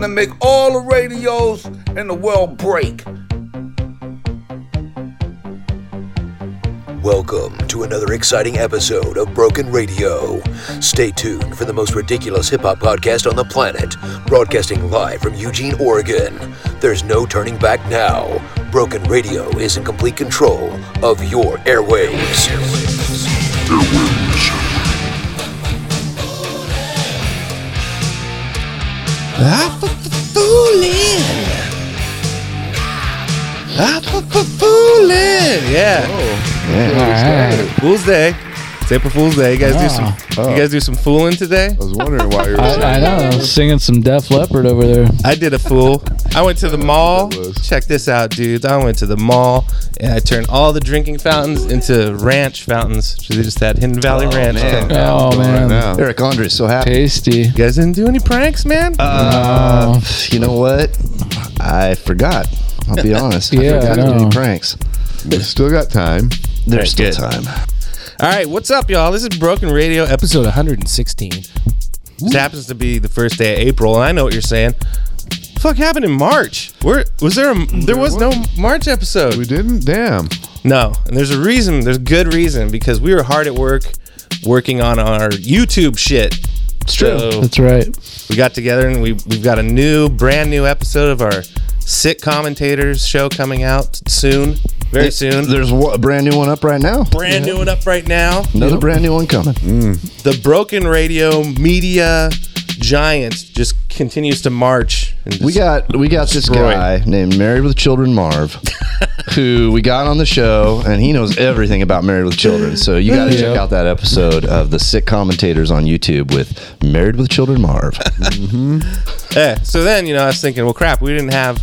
gonna make all the radios in the world break. Welcome to another exciting episode of Broken Radio. Stay tuned for the most ridiculous hip hop podcast on the planet, broadcasting live from Eugene, Oregon. There's no turning back now. Broken Radio is in complete control of your airwaves. Foolin'. Yeah. Yeah. Fool's Day. It's April Fool's Day. You guys do some. Oh. You guys do some fooling today. I was wondering why you were I, I know. I was singing some Def Leppard over there. I did a fool. I went to the mall. Check this out, dudes. I went to the mall and I turned all the drinking fountains into ranch fountains. So they just had Hidden Valley Ranch. man. Oh right man, now. Eric Andre's so happy. tasty. You guys didn't do any pranks, man? Uh, you know what? I forgot. I'll be honest. Yeah, I forgot I to do know. any pranks. We still got time. There's still good. time. all right, what's up, y'all? This is Broken Radio, episode 116. This happens to be the first day of April, and I know what you're saying. Fuck happened in March? Where was there? A, there was no March episode. We didn't? Damn. No, and there's a reason. There's good reason because we were hard at work working on our YouTube shit. It's true. That's right. we got together and we we've got a new, brand new episode of our sick commentators show coming out soon, very soon. There's a brand new one up right now. brand new one up right now. Another brand new one coming. Mm. The Broken Radio media giant just continues to march. And We got we got this guy named Married with Children Marv, who we got on the show, and he knows everything about Married with Children. So you got to check out that episode of the sick commentators on YouTube with Married with Children Marv. Yeah. Mm-hmm. So then, you know, I was thinking, well, crap, we didn't have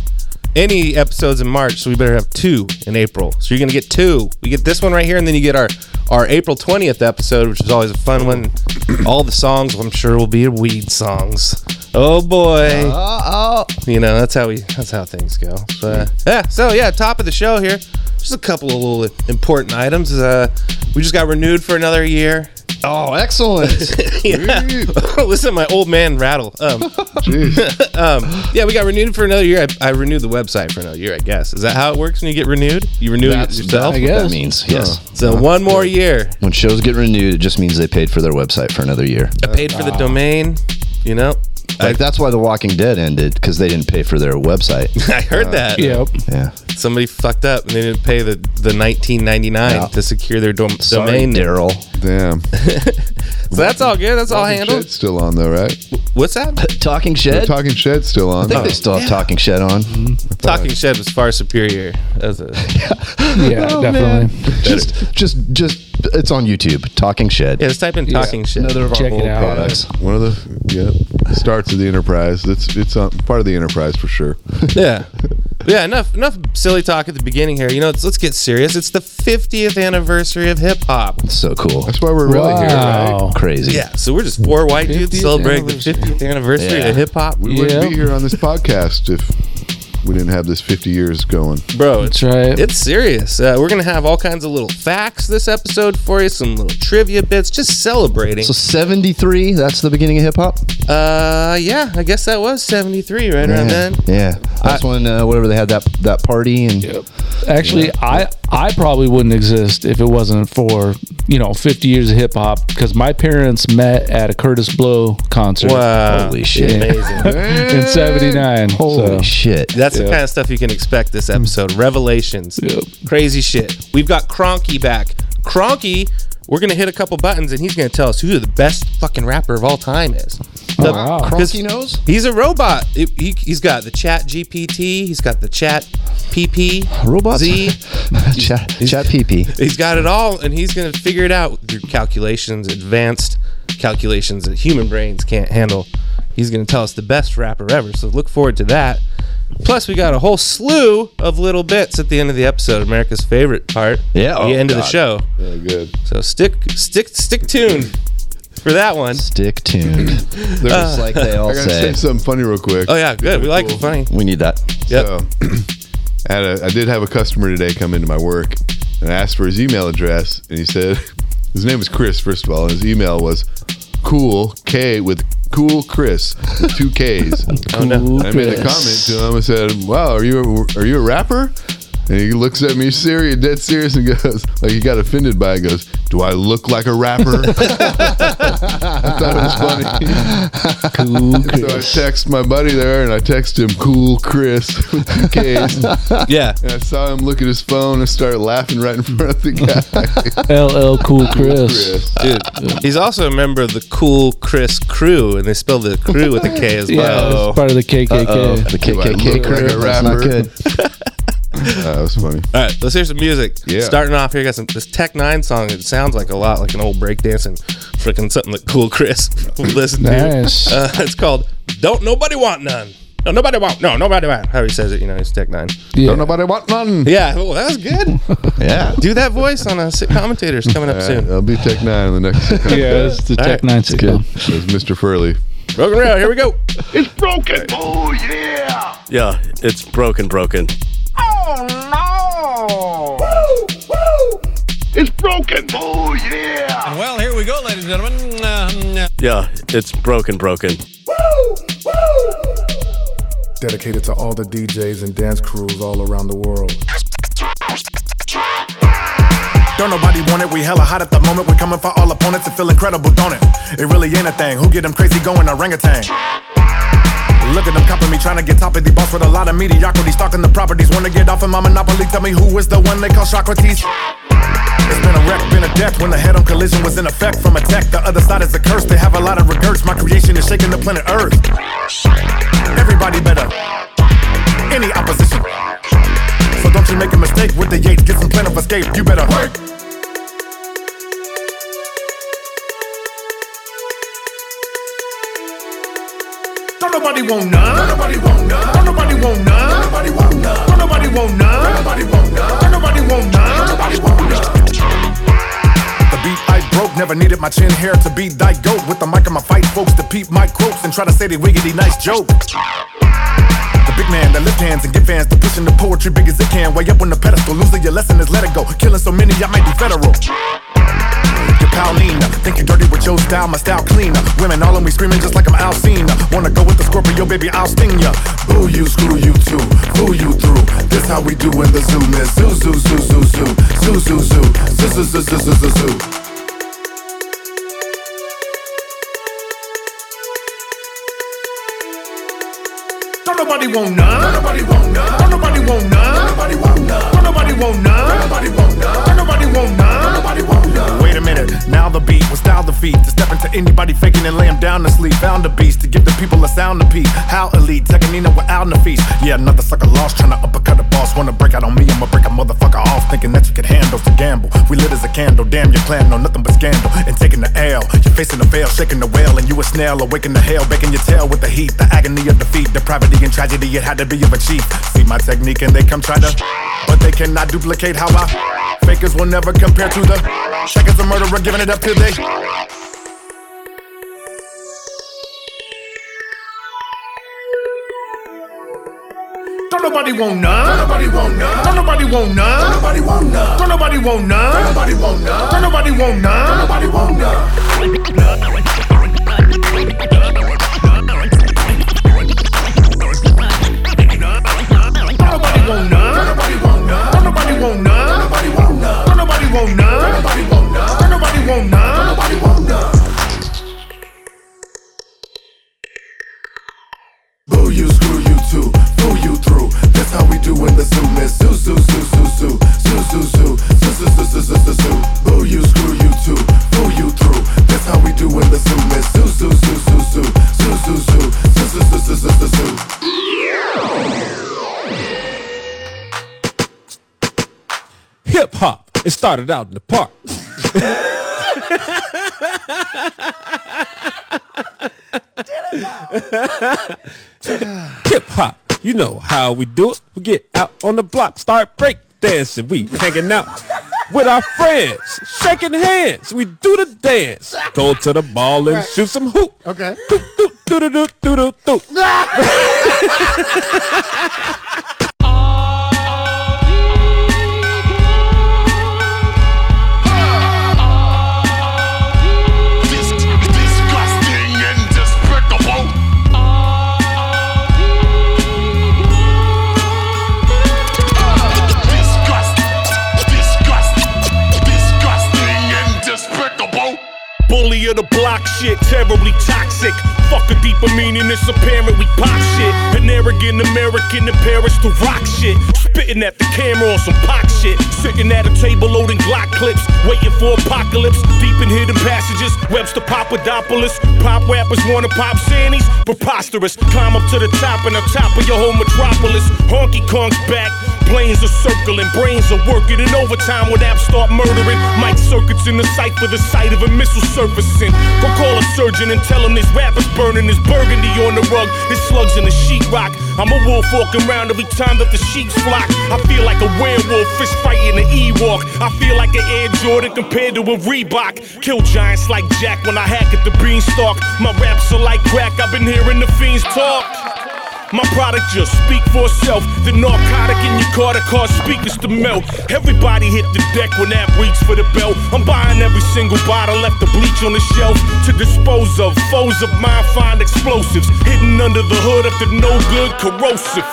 any episodes in March, so we better have two in April. So you're gonna get two. We get this one right here, and then you get our our April 20th episode, which is always a fun one. All the songs, I'm sure, will be weed songs. Oh boy. oh, You know, that's how we that's how things go. But yeah, so yeah, top of the show here. Just a couple of little important items. Uh, we just got renewed for another year. Oh, excellent! Yeah. Listen to my old man rattle. Um, um, yeah, we got renewed for another year. I, I renewed the website for another year, I guess. Is that how it works when you get renewed? You renew it yourself? that's I what that guess. means. Yes. So one more year. When shows get renewed, it just means they paid for their website for another year. I paid for the domain, you know? Like that's why The Walking Dead ended because they didn't pay for their website. I heard that. Yep. Yeah. Somebody fucked up and they didn't pay the, the 19.99 Yeah. to secure their dom- Sorry, domain. Daryl. Damn. So that's all good. That's all handled. Shed's still on though, right? What's that? Talking Shed. Talking Shed's still on. I think they still have oh, Talking Shed on. Mm-hmm. Talking Shed was far superior. As a, Yeah, Oh, definitely. Just, just, just. It's on YouTube. Talking Shed. yeah, just type in Talking Shed. Another of our Check it old out. products. One of the yeah starts of the enterprise. It's it's on, part of the enterprise for sure. Yeah. Yeah, enough enough silly talk at the beginning here. You know, let's, let's get serious. It's the 50th anniversary of hip hop. So cool. That's why we're really here, right? Wow. Crazy. Yeah, so we're just four white dudes celebrating the 50th anniversary Yeah. of hip hop. We Yeah. wouldn't be here on this podcast if we didn't have this 50 years going. Bro, it's, That's right. it's serious. Uh, we're going to have all kinds of little facts this episode for you, some little trivia bits, just celebrating. So 73. That's the beginning of hip hop. Uh, yeah, I guess that was 73, right around then. Yeah. That's when uh, whatever they had that that party and yep. Actually, I I probably wouldn't exist if it wasn't for you know 50 years of hip hop because my parents met at a Kurtis Blow concert Wow. Holy shit. Amazing. in '79. holy so. shit. That's the kind of stuff you can expect this episode. Revelations. Yep. Crazy shit. We've got Cronky back. Cronky, we're going to hit a couple buttons and he's going to tell us who the best fucking rapper of all time is. The- wow. because Cronky knows? He's a robot. It- he, he's got the chat GPT. He's got the chat PP. Robot Z. chat, chat PP. He's got it all, and he's going to figure it out through calculations, advanced calculations that human brains can't handle. He's going to tell us the best rapper ever. So look forward to that. Plus, we got a whole slew of little bits at the end of the episode. America's favorite part. Yeah, the oh, end of the show. Yeah, good. So stick, stick, stick tuned for that one. Stick tuned. Just uh, like they all I gotta say. say something funny real quick. Oh yeah, good. We like it funny. We need that. Yep. So, I, had a, I did have a customer today come into my work and I asked for his email address and he said, His name was Chris, first of all. and His email was cool K with cool Chris, with two K's. Oh, no. Cool I made a comment to him. I said, "Wow, are you a, are you a rapper?" And he looks at me serious, dead serious, and goes, like he got offended by it. Goes, "Do I look like a rapper?" I thought it was funny. Cool Chris. so I text my buddy there, and I text him, "Cool Chris," with two K's. Yeah. And I saw him look at his phone and started laughing right in front of the guy. LL Cool Chris. Dude, he's also a member of the Cool Chris crew, and they spell the crew with a K as well. Yeah, well. it's part of the KKK. The Do I KKK look crew. like a That's not rapper? good. Uh, that was funny. All right, let's hear some music. Yeah. Starting off here, got some this Tech N9ne song. It sounds like a lot like an old breakdancing, freaking something that Cool Chris would listen Nice. to. Uh, it's called "Don't Nobody Want None." No, nobody want. No, nobody want. How he says it, you know, he's Tech N9ne. Yeah. Don't nobody want none. Yeah, well, that was good. Yeah. Do that voice on a commentators coming up Uh, soon. I'll be Tech N9ne in the next. Yeah, it's the All Tech right. Nine sitcom. There's Mr. Furley. Broken Rail, here we go. It's broken. Oh yeah. Yeah, it's broken, broken. It's broken. Oh yeah. Well, here we go, ladies and gentlemen. Um, Yeah, it's broken, broken. dedicated to all the DJs and dance crews all around the world. Don't nobody want it, we hella hot at the moment. We're coming for all opponents and feel incredible, don't it? It really ain't a thing. Who get them crazy going orangutan? Look at them copping me, trying to get top of the boss with a lot of mediocrity. Stalking the properties, wanna get off of my monopoly. Tell me who is the one they call Socrates? It's been a wreck, been a death when the head on collision was in effect from a tech. The other side is a curse, they have a lot of regrets. My creation is shaking the planet Earth. Everybody better. Any opposition. So don't you make a mistake with the Yates, get some plan of escape. You better work. Nobody want none. Nobody want none. Nobody want none. Nobody want none. Nobody want none. Nobody want none. Nobody want none. None. The beat I broke, never needed my chin hair to be thy goat. With the mic in my fight, folks to peep my quotes and try to say they wiggity nice joke. The big man that lift hands and get fans to pushing the poetry big as it can. Way up on the pedestal, losing your lesson is let it go. Killing so many, I might be federal. Your pal Nina, think you dirty with your style, my style cleaner. Women all on me screaming just like I'm Alcina. Wanna go with the Scorpio, baby, I'll sting ya. Boo you, screw you too, fool you through. This how we do when the zoo, zoo, zoo, zoo, zoo, zoo, zoo, zoo, zoo, zoo, zoo, zoo, zoo, zoo, zoo. Don't nobody want none. Don't nobody want none. Don't nobody want none. Don't nobody want none. Don't nobody want none. Wait a minute. Now the beat was style defeat. To step into anybody faking and lay him down to sleep. Found a beast to give the people a sound to peep. How elite. Taking Nina without the feast. Yeah, another sucker lost trying to uppercut a boss. Wanna break out on me. I'ma break a motherfucker off. Thinking that you could handle to gamble. We lit as a candle. Damn, your clan know nothing but scandal. And taking the L. You're facing the veil, shaking the whale. And you a snail. Awaken the hail. Baking your tail with the heat. The agony of defeat. Depravity and tragedy. It had to be of a chief. See my technique and they come try to. But they cannot duplicate how I. Fakers will never compare to the. Checkers a murderer giving it up till they. Don't nobody want none. Don't nobody want none. Don't nobody want none. Don't nobody want none. Don't nobody want none. Don't nobody want none. Don't nobody want none. Don't nobody want none. Want none. Don't nobody want none. Don't nobody want none. Don't nobody want none. Don't nobody want none. Don't nobody want none. Don't nobody want none. Boo you, screw you too, fool you through. That's how we do when the zoo miss. Zoo, zoo, zoo, zoo, zoo, zoo, zoo, zoo, zoo, zoo, zoo, zoo, zoo. Boo you, screw you too, fool you through. That's how we do when the zoo miss. Zoo, zoo, zoo, zoo, zoo, zoo, zoo, zoo, zoo, zoo, zoo, zoo, zoo. Hip hop. It started out in the park. Hip hop. You know how we do it. We get out on the block, start break dancing. We hanging out with our friends, shaking hands. We do the dance. Go to the ball and shoot some hoop. Okay. Doot, doot, doot, doot, doot, doot, doot. shit, terribly toxic. Fuck a deeper meaning, it's apparent we pop shit. An arrogant American in Paris to rock shit. Spitting at the camera on some pop shit. Sitting at a table loading Glock clips, waiting for apocalypse. Deep in hidden passages, Webster Papadopoulos. Pop rappers wanna pop Sannies? Preposterous. Climb up to the top and on top of your whole metropolis. Honky Kong's back. Planes are circling, brains are working in overtime when apps start murdering. Mic circuits in the sight for the sight of a missile surfacing. Go call a surgeon and tell him this rappers burning his burgundy on the rug, his slugs in the sheetrock. I'm a wolf walking around every time that the sheeps flock. I feel like a werewolf, fish fighting an Ewok. I feel like an Air Jordan compared to a Reebok. Kill giants like Jack when I hack at the beanstalk. My raps are like crack, I've been hearing the fiends talk. My product just speak for itself. The narcotic in your car that cause speakers to melt. Everybody hit the deck when that reach for the belt. I'm buying every single bottle, left the bleach on the shelf to dispose of. Foes of mine find explosives hidden under the hood of the no good corrosive.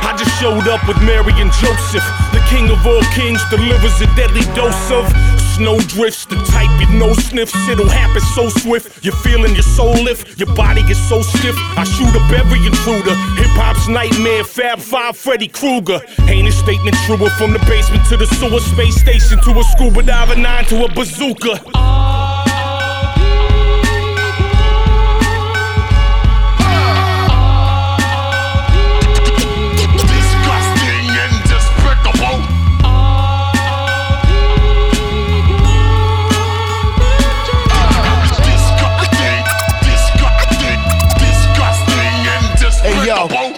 I just showed up with Mary and Joseph. The king of all kings delivers a deadly dose of snow drifts. The type you know sniffs. It'll happen so swift. You're feeling your soul lift. Your body gets so stiff. I shoot up every intruder. Hip hop's nightmare. Fab Five, Freddy Krueger. Ain't a statement truer from the basement to the sewer space station to a scuba diver nine to a bazooka.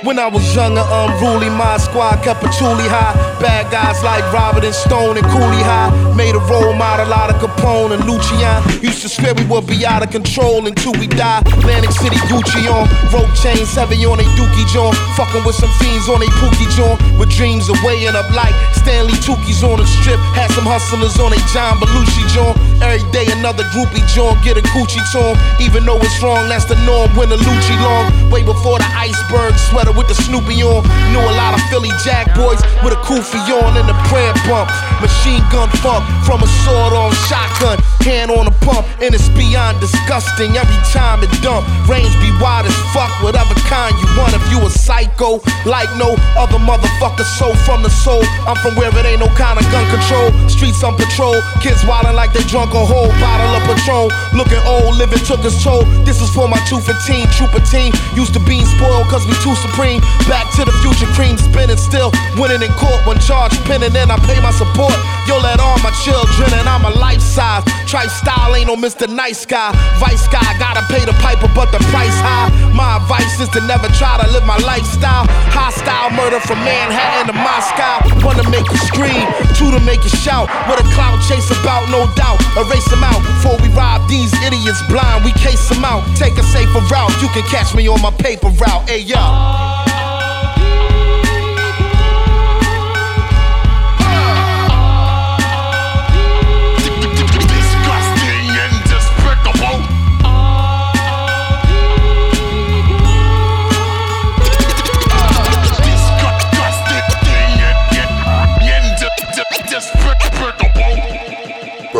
When I was younger, unruly, my squad kept a truly high. Bad guys like Robert and Stone and Cooley High made a role model out of Capone and Lucian. Used to swear we would be out of control until we die. Atlantic City Gucci on, rope chains heavy on a dookie joint. Fucking with some fiends on a pookie joint. With dreams of weighing up like Stanley Tookie's on the strip. Had some hustlers on a John Belushi joint. Every day another groupie joint, get a coochie tone. Even though it's wrong, that's the norm. When the Lucci long, way before the iceberg sweater with the Snoopy on. Knew a lot of Philly Jack boys with a kufi on and a prayer bump. Machine gun funk from a sword on shotgun. Hand on a pump, and it's beyond disgusting every time it dump. Range be wide as fuck, whatever kind you want. If you a psycho, like no other motherfucker, so from the soul. I'm from where it ain't no kind of gun control. Streets on patrol, kids wildin' like they drunk a whole bottle of Patron. Looking old, living took its toll. This is for my 215 trooper team. Used to being spoiled cause we too supreme. Back to the future cream spinning, still winning in court when charged pinning. Then I pay my support. Yo, let all my children, and I'm a life size. Tripe style ain't no Mr. Nice Guy. Vice guy, gotta pay the piper, but the price high. My advice is to never try to live my lifestyle. Hostile murder from Manhattan to Moscow. One to make you scream, two to make you shout. What a cloud chase about, no doubt. Erase them out before we rob these idiots blind. We case them out, take a safer route. You can catch me on my paper route. Hey yo.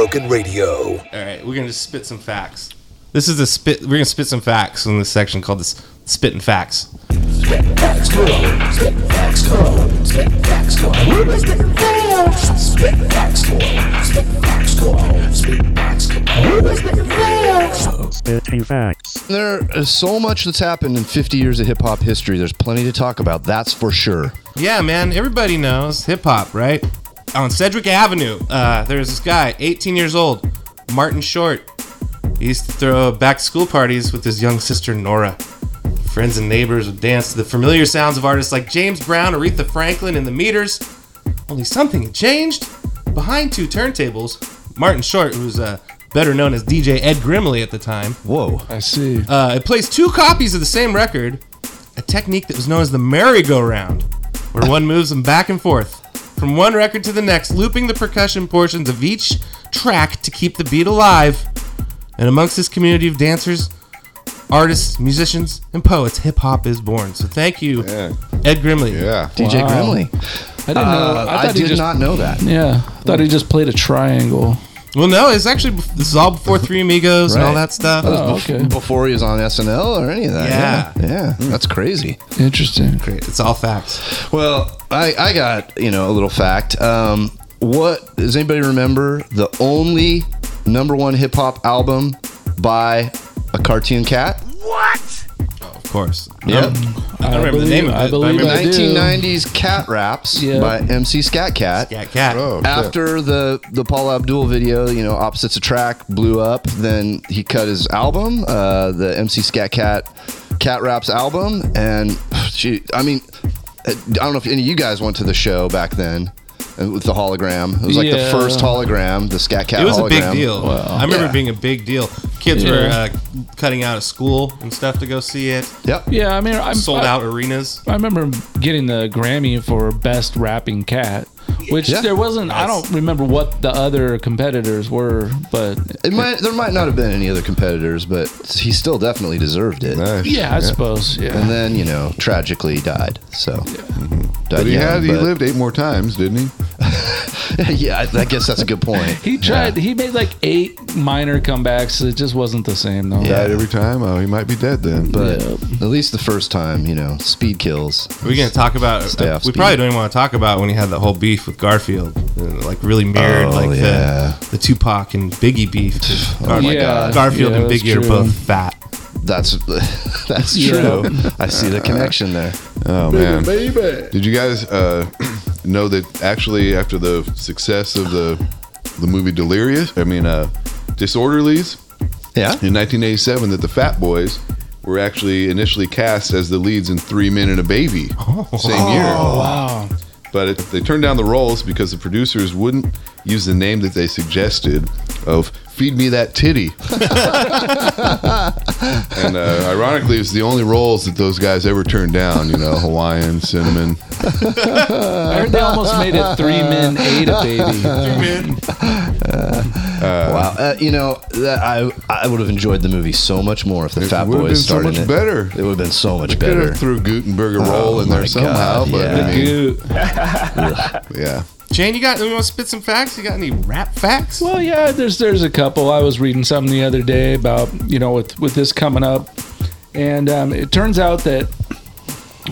Broken Radio. All right, we're gonna just spit some facts. This is the spit. We're gonna spit some facts in this section called this spitting facts. Spitting facts. There There is so much that's happened in 50 years of hip hop history. There's plenty to talk about. That's for sure. Yeah, man. Everybody knows hip hop, right? On Cedric Avenue, uh, there's this guy, 18 years old, Martin Short. He used to throw back to school parties with his young sister Nora. Friends and neighbors would dance to the familiar sounds of artists like James Brown, Aretha Franklin, and the Meters. Only something had changed. Behind two turntables, Martin Short, who's uh, better known as DJ Ed Grimley at the time, Whoa. I see. uh, it plays two copies of the same record, a technique that was known as the merry-go-round, where one moves them back and forth from one record to the next, looping the percussion portions of each track to keep the beat alive. And amongst this community of dancers, artists, musicians, and poets, hip hop is born. So thank you, Yeah. Ed Grimley. Yeah. DJ Wow. Grimley. I didn't know. Uh, I, did just, not know that. Yeah, I thought he just played a triangle. Well, no, it's actually this is all before Three Amigos and all that stuff. Oh, okay. Before he was on SNL or any of that. Yeah. Yeah. Yeah. That's crazy. Interesting. Great, it's all facts. Well, I, I got, you know, a little fact. Um, what does anybody remember the only number one hip hop album by a cartoon cat? Of course. Yep. Um, I don't remember the name of it. I but I believe remember I do. 1990s Cat Raps Yeah. by MC Skat Kat. Cat Cat. Oh, shit. After the the Paula Abdul video, you know, opposites attract blew up. Then he cut his album, uh, the MC Skat Kat Cat Raps album, and she, I mean, I don't know if any of you guys went to the show back then with the hologram. It was like the Yeah. first hologram, the Skat Kat. It was a big hologram. deal. I remember Yeah. it being a big deal. Kids Yeah. were uh, cutting out of school and stuff to go see it. Yep. Yeah, I mean, I'm Sold I, out arenas. I remember getting the Grammy for best rapping cat, which Yeah. there wasn't. I don't remember what the other competitors were, but It might there might not have been any other competitors, but he still definitely deserved it. Nice. yeah, I suppose. Yeah. And then you know, tragically died. So, died But he young, had he lived eight more times, didn't he? yeah, I, I guess that's a good point. He tried. He made like eight minor comebacks. It just wasn't the same though. Yeah. Died every time. Oh, he might be dead then. But Yeah. at least the first time, you know, speed kills. Are we going to talk about? Stay uh, we speed. probably don't even want to talk about when he had the whole beef with Garfield, uh, like really mirrored Oh, like yeah. the the Tupac and Biggie beef. 'cause Gar- my God. Garfield Yeah, and that's Biggie are true. both fat. That's that's Yeah. true. I see the connection there. Oh man, Did you guys uh, know that actually after the success of the the movie Delirious, I mean uh, Disorderlies Yeah. in 1987, that the Fat Boys were actually initially cast as the leads in Three Men and a Baby, same year. Wow. But it, they turned down the roles because the producers wouldn't use the name that they suggested of "Feed Me That Titty." and uh, ironically, it's the only roles that those guys ever turned down. You know, Hawaiian, cinnamon. I heard they almost made it three men ate a baby. three men wow. Uh, you know, that I I would have enjoyed the movie so much more if the It Fat would've Boys been so started much it. better. It would have been so much better. have threw Guttenberg a roll Oh in there my somehow, God, but yeah. I mean, Dude. Yeah. Shane, you got? You want to spit some facts? You got any rap facts? Well, yeah, there's there's a couple. I was reading something the other day about you know with with this coming up, and um, it turns out that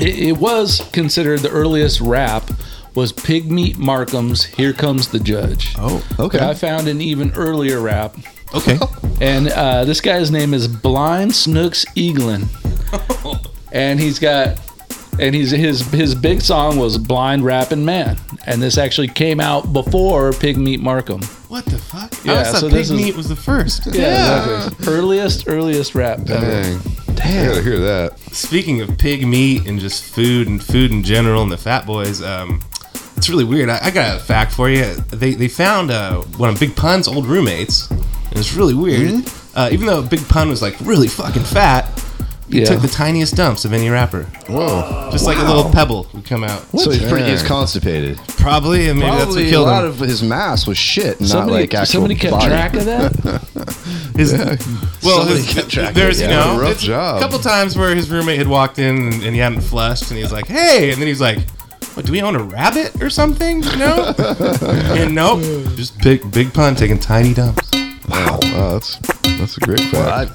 it, it was considered the earliest rap was Pigmeat Markham's "Here Comes the Judge." Oh, Okay. But I found an even earlier rap, okay. and uh, this guy's name is Blind Snooks Eaglin, and he's got. And he's his his big song was "Blind Rapping Man," and this actually came out before Pigmeat Markham. What the fuck? Yeah, I always thought so Pig this is- Meat was the first. Yeah, exactly. Earliest, earliest rap ever. Dang. I gotta hear that. Speaking of pig meat and just food and food in general and the Fat Boys, um, it's really weird. I, I got a fact for you. They they found uh, one of Big Pun's old roommates, and it's really weird. Uh, even though Big Pun was like really fucking fat, he Yeah. took the tiniest dumps of any rapper. Whoa. Just like a little pebble would come out. So he's pretty he's constipated. Probably, and maybe that's what killed Probably a lot him. of his mass was shit, not Somebody, like actual somebody kept body. track of that. His, well, Somebody his, kept track of there's it, you yeah. know Rough job. a couple times where his roommate had walked in and, and he hadn't flushed, and he's like, "Hey," and then he's like, "What? Do we own a rabbit or something?" You know? and nope, just big big pun taking tiny dumps. Wow. Wow, that's that's a great fact.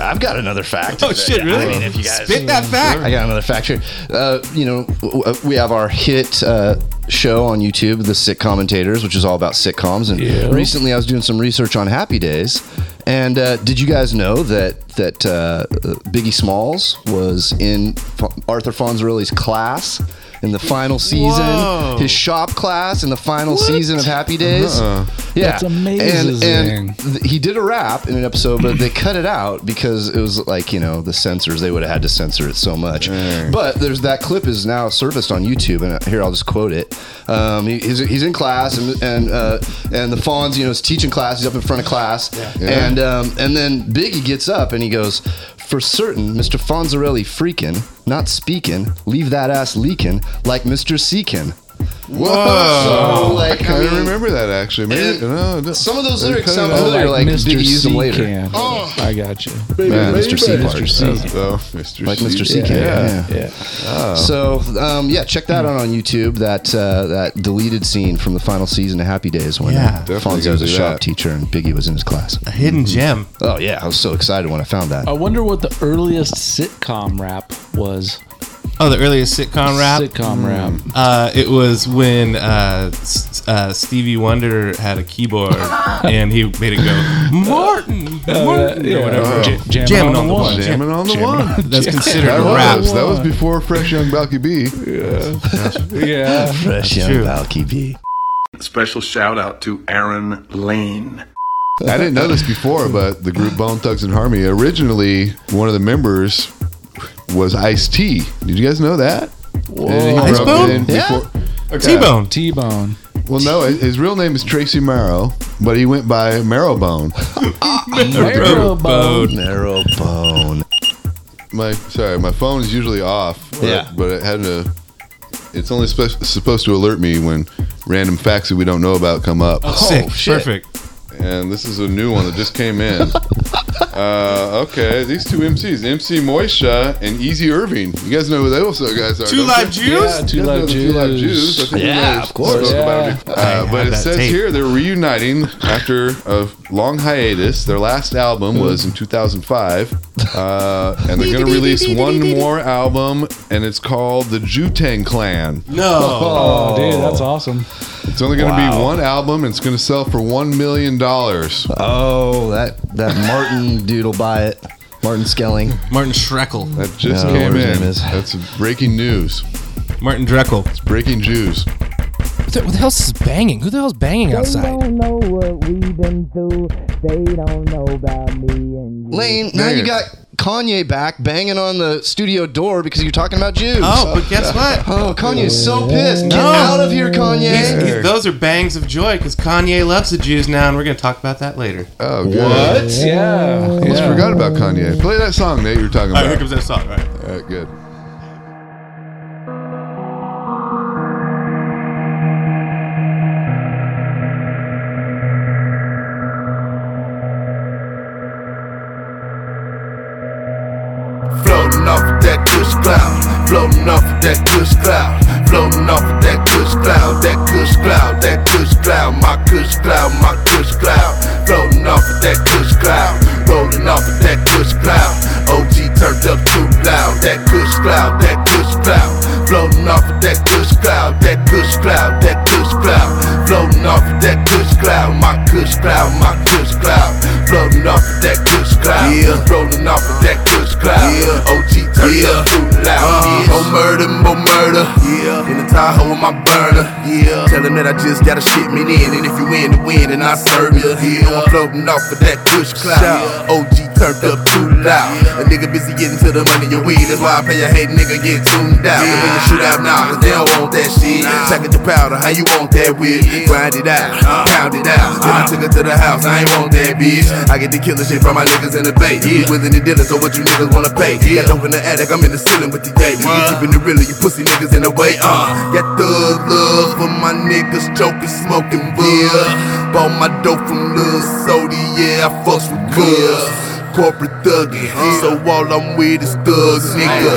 I, I've got another fact. Oh shit! Really? I mean, if you guys spit that fact. I got another fact here. Uh, you know, w- w- we have our hit uh, show on YouTube, The Sick Commentators, which is all about sitcoms. And Yeah. recently, I was doing some research on Happy Days. And uh, did you guys know that that uh, Biggie Smalls was in F- Arthur Fonzarelli's class? In the final season, Whoa. his shop class in the final season of Happy Days, Uh-uh. yeah, That's amazing. And, and th- he did a rap in an episode, but they cut it out because it was like you know the censors. They would have had to censor it so much. But there's that clip is now surfaced on YouTube, and here I'll just quote it. Um, he, he's, he's in class, and and uh, and the Fonz, you know, is teaching class. He's up in front of class, and um, and then Biggie gets up and he goes, "For certain, Mr. Fonzarelli freaking, not speaking, leave that ass leaking like Mr. Seekin." Whoa! So, like, I kind I of mean, remember that actually. Maybe no, no. Some of those They lyrics cut sound familiar, like Mr. Biggie used them later. can. I got you. Yeah, Mr. C part. Mr. C. That's- oh, Mr. Like Mr. C Yeah. can. Yeah. Yeah. Yeah. So um, yeah, check that out on YouTube. That uh, that deleted scene from the final season of Happy Days when Yeah. uh, Fonzie was a shop that. teacher and Biggie was in his class. A hidden gem. Oh yeah, I was so excited when I found that. I wonder what the earliest sitcom rap was. Oh, the earliest sitcom rap. Sitcom rap. Uh, it was when uh, S- uh, Stevie Wonder had a keyboard and he made it go Martin, Martin, yeah, or whatever. oh. J- Jamming jamming on the one. Jamming on the one. That's considered That rap. was that was before Fresh Young Balki B. Yeah. Fresh young true. Balki B. Special shout out to Aaron Lane. I didn't know this before, but the group Bone Thugs and Harmony originally one of the members was Ice T. Did you guys know that? And he Ice Bone? Yeah. before- T-Bone. T-Bone. Well, no, his real name is Tracy Marrow, but he went by Marrowbone. Marrowbone. Narrow bone. My sorry, my phone is usually off. Yeah. but it had to. It's only spe- supposed to alert me when random facts that we don't know about come up. Oh, Sick. shit. Perfect. And this is a new one that just came in. uh, okay, these two MCs, MC Moisha and Easy Irving. You guys know who those guys are? Two don't live? Jews? Yeah, Two guys Live the Two Live Jews. Jews. I think Yeah, of course. spoke about Yeah. it Uh, but it says tape. here they're reuniting after a long hiatus. Their last album was in 2005. Uh, and they're going to release one more album, and it's called The Jutang Clan. No. Oh, dude, that's awesome. It's only going to Wow. be one album, and it's going to sell for $1 million. Oh, that that Martin dude will buy it. Martin Skelling. Martin Schreckel. That just No, came in. That's breaking news. Martin Dreckle. It's breaking Jews. What the, what the hell's this banging? Who the hell's banging outside? They don't know what we've been through. They don't know about me and you. Lane, now you got Kanye back banging on the studio door because you're talking about Jews. Oh, but guess what? Oh, Kanye's so pissed. Get No. out of here, Kanye. He's- he's- those are bangs of joy because Kanye loves the Jews now, and we're going to talk about that later. Oh, good. What? Yeah. Almost yeah. forgot about Kanye. Play that song Nate you were talking about. All right, here comes that song. All right. All right, good. Kush cloud, floating off of that kush cloud, floating off of that kush cloud, that kush cloud, that kush cloud, my kush cloud, my kush cloud, floating off of that kush cloud, rolling off of that kush cloud. OG turned up too loud, that kush cloud, that kush cloud, floating off of that kush cloud, that kush cloud, that kush cloud, floating off of that kush cloud, my kush cloud, my Up too loud, yeah, more murder, more murder, yeah, in the Tahoe with my burner, yeah, tell him that I just got a shipment in, and if you win the win, then I serve you, yeah, I'm floating off of that kush cloud, OG turned up too loud, a nigga busy getting to the money and weed, that's why I pay a hate nigga get tuned out, yeah. when you shoot out now, cause they don't want that shit, second the powder, how you want that with, grind it out, uh-huh. pound it out, then I uh-huh. took it to the house, I ain't want that bitch, I get the killer shit from my niggas in the bay, yeah, willing to dealer, so what you niggas wanna pay, yeah, dope in the attic, I'm in the ceiling with the day, yeah, keeping it real, you pussy niggas in the way, uh, got thug love for my niggas, choking, smoking bud, bought my dope from Lil Sody, yeah, I fucks with cuz corporate thuggin'. Uh. So all I'm with is thugs, nigga.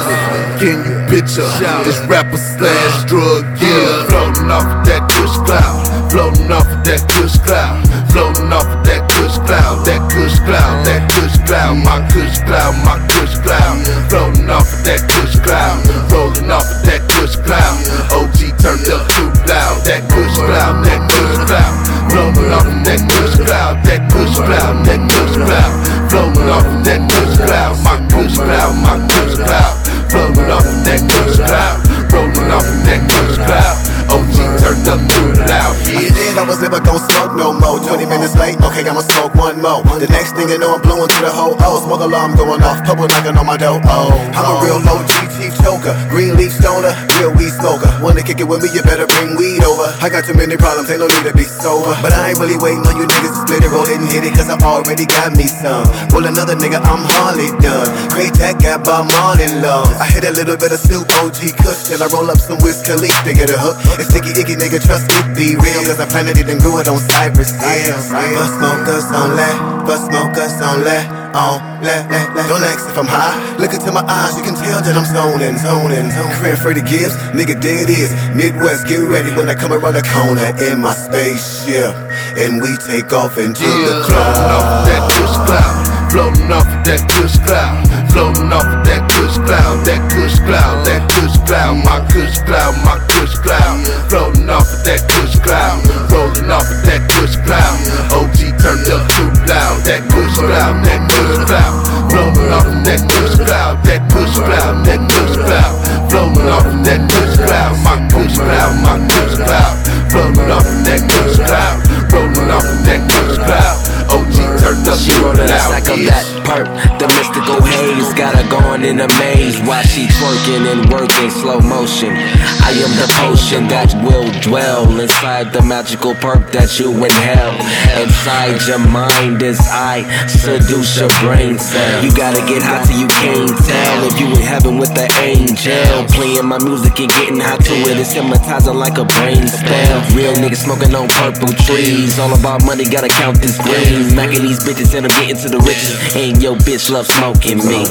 Can you picture this rapper slash drug dealer? Floating off of that kush cloud, floating off of that kush cloud, floating off of that kush cloud, that kush cloud, that kush cloud, my kush cloud, my kush cloud, floating off of that kush cloud, rolling off of that kush cloud. OG turned up too loud, that kush cloud, that kush cloud, floating off of that kush cloud, that kush cloud, that kush cloud, floating off of that kush cloud, my kush cloud, my kush cloud, floating off of that kush cloud, rolling off of that kush cloud. OG turned up too loud. I I was never gonna smoke no more. 20 minutes late, okay, I'ma smoke one more. The next thing you know, I'm blowing to the whole Oh, smoke alarm going off, couple knocking on my door. Oh, I'm a real OG chief choker, green leaf stoner, real weed smoker. Wanna kick it with me, you better bring weed over. I got too many problems, ain't no need to be sober. But I ain't really waiting on you niggas to split it, roll it and hit it, cause I already got me some. Roll another nigga, I'm hardly done. Great that got by Marlin Love. I hit a little bit of Snoop OG Kush, till I roll up some Wiz Khalifa to get a hook. It's sticky icky nigga, trust it be real, cause I planted it and grew it on Cypress Hill. But smokers on let, but smokers on let, on let, let, let. Don't ask if I'm high. Look into my eyes, you can tell that I'm zoning, zoning, zoning. Career Freddie Gibbs, nigga, there it is. Midwest, get ready when I come around the corner in my spaceship. And we take off into the cloud. off that kush cloud, floating off that kush cloud, floating off of that kush cloud, that kush cloud, that kush cloud, my kush cloud, my kush cloud, floating off of that kush cloud, rolling off of that kush cloud. OG turned up too loud, that kush cloud, that kush cloud, floating off of that kush cloud, that kush cloud, that kush cloud, floating off of that kush cloud, my kush cloud, my kush cloud, floating off of that kush cloud, rolling off of that kush cloud. OG turned up too loud, like a bitch. that perp. The mystical haze got her going in a maze while she twerking and working slow motion. I am the potion that will dwell inside the magical perp that you inhale. Inside your mind as I seduce your brain cell. You gotta get hot till you can't tell if you in heaven with the angel. Playing my music and getting hot to it. It's hypnotizing like a brain spell. Real niggas smoking on purple trees. All about money, gotta count this green. Macking these bitches and I'm getting to the riches. And yo bitch love smoking me.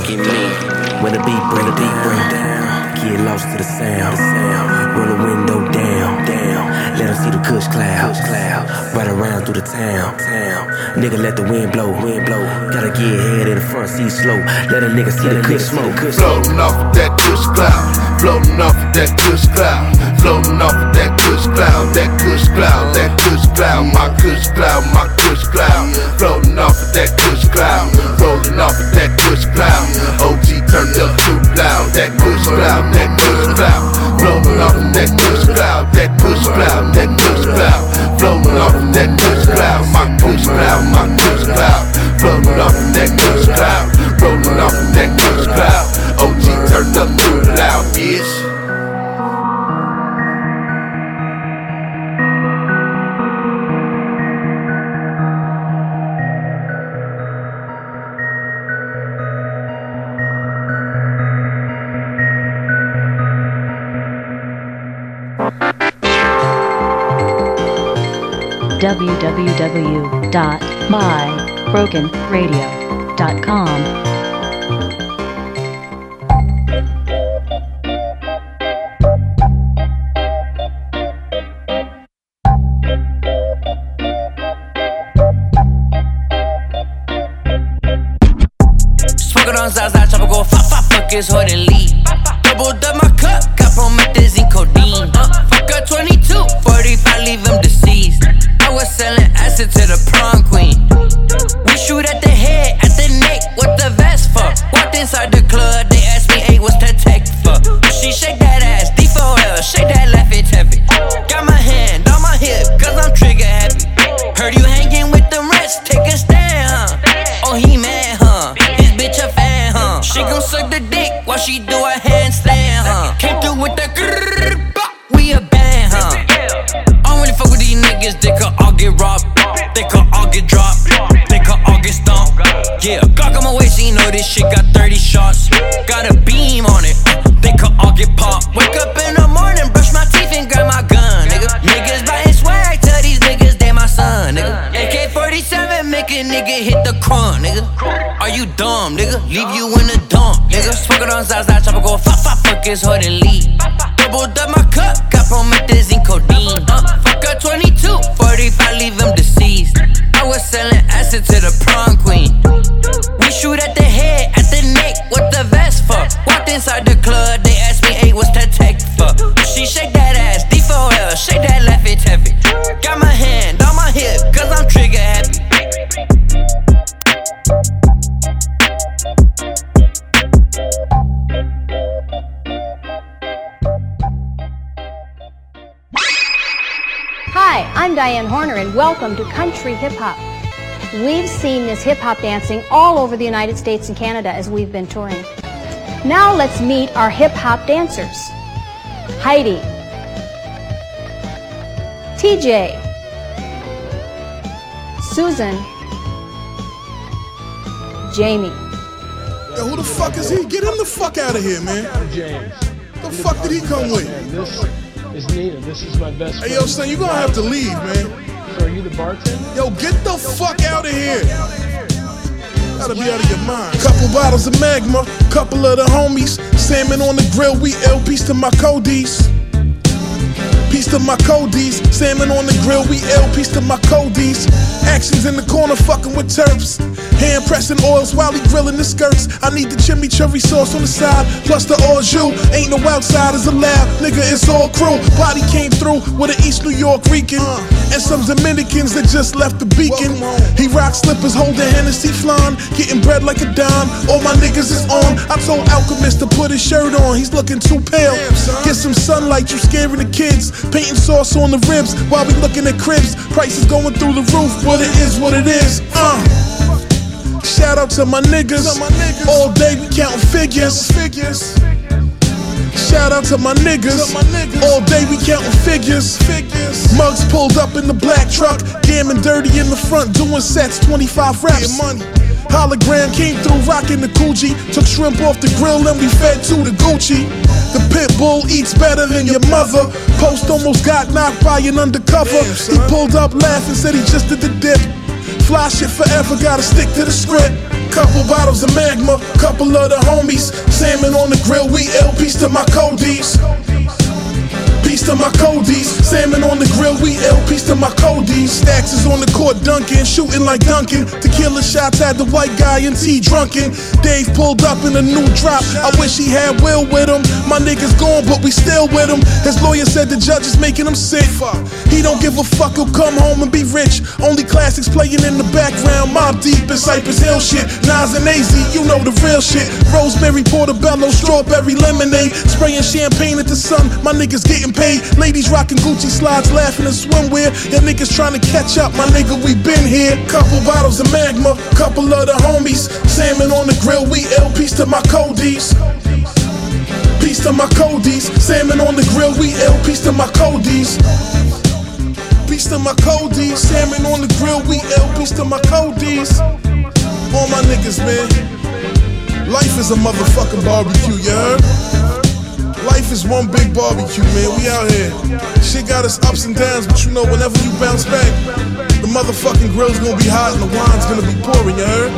When the beat break down. Get lost to the sound. The window see the kush cloud, cloud. Right around through the town, town. Nigga, let the wind blow, wind blow. Gotta get ahead in the front seat slow. Let a nigga see the kush smoke. Floating off of that kush cloud, floating off of that kush cloud, floating off of that kush cloud, that kush cloud, that kush cloud, my kush cloud, my kush cloud, floating off of that kush cloud, rolling off of that kush cloud. OG turned up too loud, that kush cloud, that kush cloud, floating off of that kush cloud, that kush cloud, that kush cloud, floating off of that kush cloud, my kush cloud, my kush cloud, floating off of that kush cloud, rolling off of that kush cloud. OG turned up too loud, bitch. www.mybrokenradio.com. Smoking on Zaza, go fuck, hood and leave. Fuck, fuck his I'm Diane Horner, and welcome to Country Hip Hop. We've seen this hip hop dancing all over the United States and Canada as we've been touring. Now let's meet our hip hop dancers Heidi, TJ, Susan, Jamie. Yo, who the fuck is he? Get him the fuck out of here, man. The fuck did he come with? This is Nina. This is my best friend. Hey, yo, son, you gonna have to leave, man. So are you the bartender? Yo, get the fuck out of here. Gotta be out of your mind. Couple bottles of magma, couple of the homies. Salmon on the grill, we L piece to my Codies. Peace to my Codies. Salmon on the grill, we L piece to my Codies. Actions in the corner, fucking with turfs. Hand pressing oils while he grilling the skirts. I need the chimichurri sauce on the side, plus the au jus. Ain't no outsiders allowed, nigga, it's all crew. Body came through with an East New York Rican. And some Dominicans that just left the beacon. He rock slippers, holding Hennessy flan, getting bread like a dime. All my niggas is on. I told Alchemist to put his shirt on, he's looking too pale. Get some sunlight, you scaring the kids. Painting sauce on the ribs while we looking at cribs. Prices going through the roof, but it is what it is. Uh. Shout out to my niggas. All day we counting figures. Figures. Shout out to my niggas. All day we counting figures. Mugs pulled up in the black truck. Gammon dirty in the front, doing sets, 25 reps. Hologram came through rocking the Gucci. Took shrimp off the grill and we fed to the Gucci. The pit bull eats better than your mother. Post almost got knocked by an undercover. He pulled up laughing, said he just did the dip. Fly shit forever, gotta stick to the script. Couple bottles of magma, couple of the homies. Salmon on the grill, we L piece to my Codies. Peace to my Codies. Salmon on the grill, we L piece to my Codies. Stacks is on the court dunking, shooting like Duncan. Tequila shots had the white guy and T drunken. Dave pulled up in a new drop. I wish he had Will with him. My niggas gone, but we still with him. His lawyer said the judge is making him sick. He don't give a fuck, he'll come home and be rich. Only classics playing in the background. Mobb Deep in Cypress Hill shit. Nas and AZ, you know the real shit. Rosemary, portobello, strawberry lemonade. Spraying champagne at the sun. My niggas getting paid. Ladies rocking Gucci slides, laughing in swimwear. Your niggas trying to catch up. My nigga, we been here. Couple bottles of magma, couple of the homies. Salmon on the grill, we L piece to my Codies. Peace to my Codies. Salmon on the grill, we L piece to my Codies. Peace to my Codies. Salmon on the grill, we L piece to my Codies. All my niggas, man. Life is a motherfucking barbecue, you? Life is one big barbecue, man. We out here. Shit got us ups and downs, but you know, whenever you bounce back, the motherfucking grill's gonna be hot and the wine's gonna be pouring, you heard?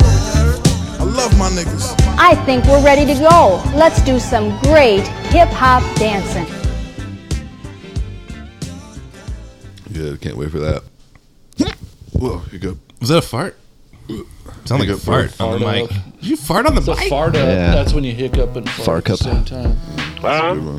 I love my niggas. I think we're ready to go. Let's do some great hip hop dancing. Yeah, can't wait for that. Whoa, you go. Was that a fart? Sound like a Hiccup. fart on the mic. you fart on the It's a mic? fart up. Yeah. That's when you hiccup and fart at the same time.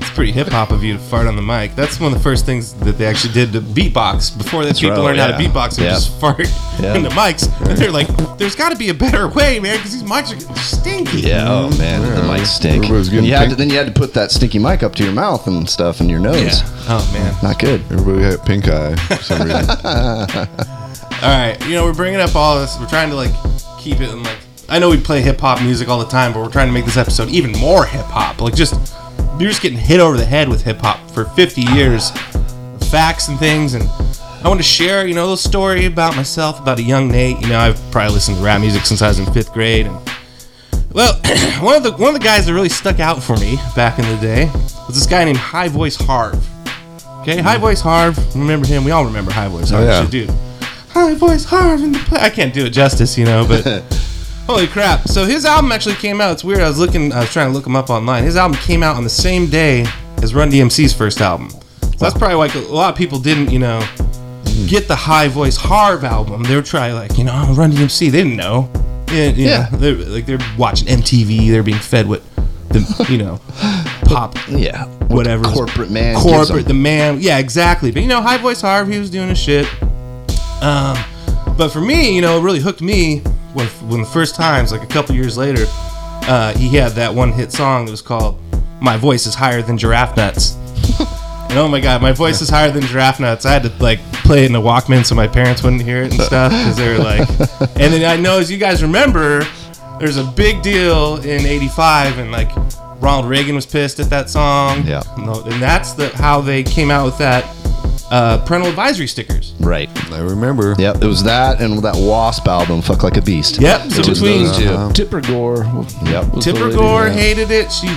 It's pretty hip hop of you to fart on the mic. That's one of the first things that they actually did to beatbox. Before that, people right, learned how to beatbox and Yeah. just fart Yeah. in the mics. And they're like, "There's got to be a better way, man, because these mics are getting stinky." Yeah, oh mm-hmm. man, the mic stink. Everybody's getting You had to, then you had to put that stinky mic up to your mouth and stuff and your nose. Yeah. Oh man. Not good. Everybody had pink eye for some reason. All right, you know we're bringing up all this. We're trying to like keep it in like. I know we play hip hop music all the time, but we're trying to make this episode even more hip hop. Like just you're just getting hit over the head with hip hop for 50 years, facts and things, and I want to share you know a little story about myself, about a young Nate. You know I've probably listened to rap music since I was in fifth grade, and well, one of the one of the guys that really stuck out for me back in the day was this guy named High Voice Harv. Okay, High hmm. Voice Harv. Remember him? We all remember High Voice Harv. Oh, yeah. Dude. High Voice Harv in the play. I can't do it justice, you know, but holy crap. So his album actually came out. It's weird. I was looking, I was trying to look him up online. His album came out on the same day as Run DMC's first album. So that's probably like a lot of people didn't, you know, hmm. get the High Voice Harv album. They were trying like, you know, I'm Run DMC. They didn't know. Yeah, you Yeah. know, they're, like they're watching MTV. They're being fed with the, you know, pop Yeah. whatever corporate man corporate the man yeah exactly but you know high voice harv he was doing his shit um but for me you know it really hooked me when when the first times like a couple years later uh he had that one hit song that was called my voice is higher than giraffe nuts and oh my god my voice is higher than giraffe nuts i had to like play it in a Walkman so my parents wouldn't hear it and stuff because they were like. and then I know, as you guys remember, there's a big deal in '85 and like Ronald Reagan was pissed at that song. Yeah. And that's the how they came out with that uh, parental advisory stickers. Right. I remember. Yep. It was that and that Wasp album, "Fuck Like a Beast." Yep. So It was between those two. Uh-huh. Tipper Gore. Yep. Tipper Gore yeah. hated it. She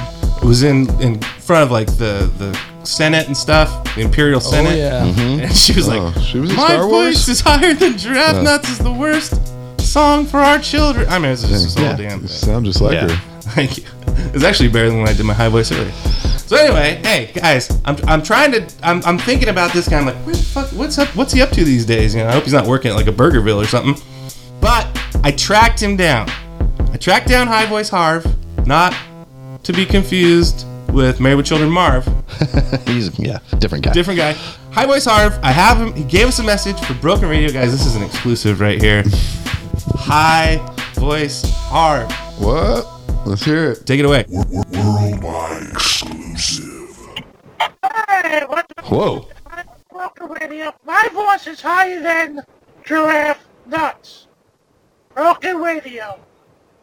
was in in front of like the the Senate and stuff, the Imperial Senate. Oh, yeah. Mm-hmm. And she was like, Oh, she was in "My Star Wars?" voice is higher than Giraffe Yeah. Nuts is the worst song for our children." I mean, it's just this whole Yeah. damn You thing. sound just like Yeah. her. Thank you. It's actually better than when I did my high voice earlier. So anyway, hey guys, I'm, I'm trying to I'm, I'm thinking about this guy. I'm like, where the fuck? What's up? What's he up to these days? You know, I hope he's not working at like a Burgerville or something. But I tracked him down. I tracked down High Voice Harv, not to be confused with Married with Children Marv. He's yeah, different guy. Different guy. High Voice Harv. I have him. He gave us a message for Broken Radio, guys. This is an exclusive right here. High Voice Harv. What? Let's hear it. Take it away. Worldwide exclusive. Hey, what the Whoa. Broken Radio? My voice is higher than giraffe nuts. Broken Radio.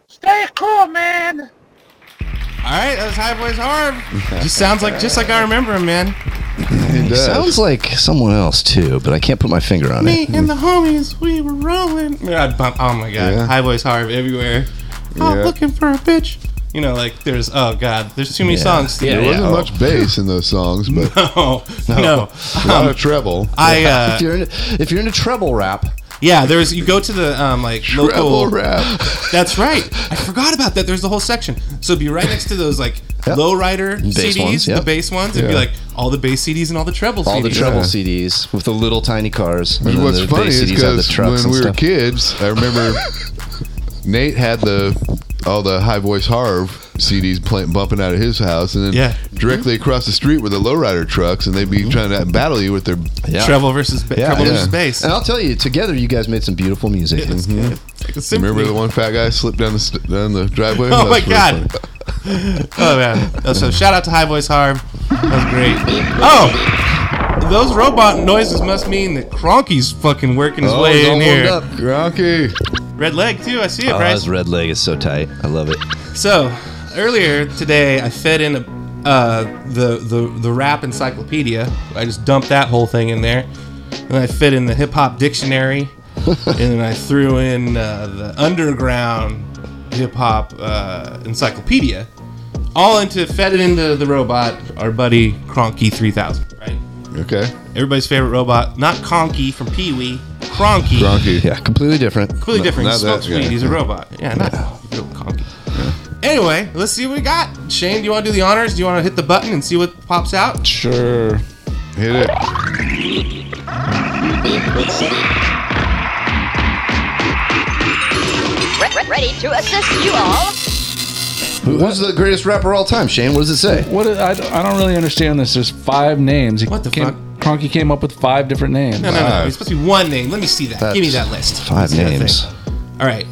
Stay cool, man. All right, that was High Voice Harv. Just sounds like just like I remember him, man. He does. Sounds like someone else too, but I can't put my finger on it. Me it. and the homies, we were rolling. Yeah, I'd bump. Oh my god, Yeah. High Voice Harv everywhere. I'm Yeah. looking for a bitch. You know, like there's oh god, there's too many Yeah. songs. There Yeah. wasn't Oh. much bass in those songs, but No, no. a lot of treble. I uh, if you're into, if you're into treble rap, yeah, there's you go to the um like Treble local. rap. That's right. I forgot about that. There's the whole section. So it'd be right next to those like Yep. lowrider Bass CDs, ones, yep. the bass ones. It'd be Yeah. like all the bass CDs and all the treble CDs. all the treble Yeah. CDs with the little tiny cars. and then What's the funny bass is CDs have the because trucks when and we were stuff. kids, I remember Nate had the all the High Voice Harv CDs playing, bumping out of his house, and then Yeah. directly across the street were the lowrider trucks, and they'd be mm-hmm. trying to battle you with their. Yeah. Treble versus ba- Yeah, treble yeah. versus bass. And I'll tell you, together you guys made some beautiful music. It's good. It's like a symphony. Remember the one fat guy slipped down the st- down the driveway? Oh That my really god. funny. oh man. So shout out to High Voice Harv. That was great. Oh, those robot noises must mean that Cronky's fucking working his Oh, way in here. up. Gronky. Red leg too. I see it, Oh, Bryce. his red leg is so tight. I love it. So earlier today, I fed in a, uh, the the the rap encyclopedia. I just dumped that whole thing in there, and I fed in the hip hop dictionary, and then I threw in uh, the underground hip hop uh, encyclopedia, all into fed it into the robot, our buddy Cronky three thousand? Okay. Everybody's favorite robot, not Conky from Pee Wee, Cronky. Gronky. Yeah, completely different. Completely Not- different. He not smokes that guy. He's a robot. Yeah, not real conky. Anyway, let's see what we got. Shane, do you want to do the honors? Do you want to hit the button and see what pops out? Sure. Hit it. Re- re- ready to assist you all. Who- Who's the greatest rapper of all time, Shane? What does it say? What I, I don't really understand this. There's five names. He What the came, fuck? Cronky came up with five different names. No, no, no. It's supposed to be one name. Let me see that. Give me that list. Five Let's see that names. thing. All right.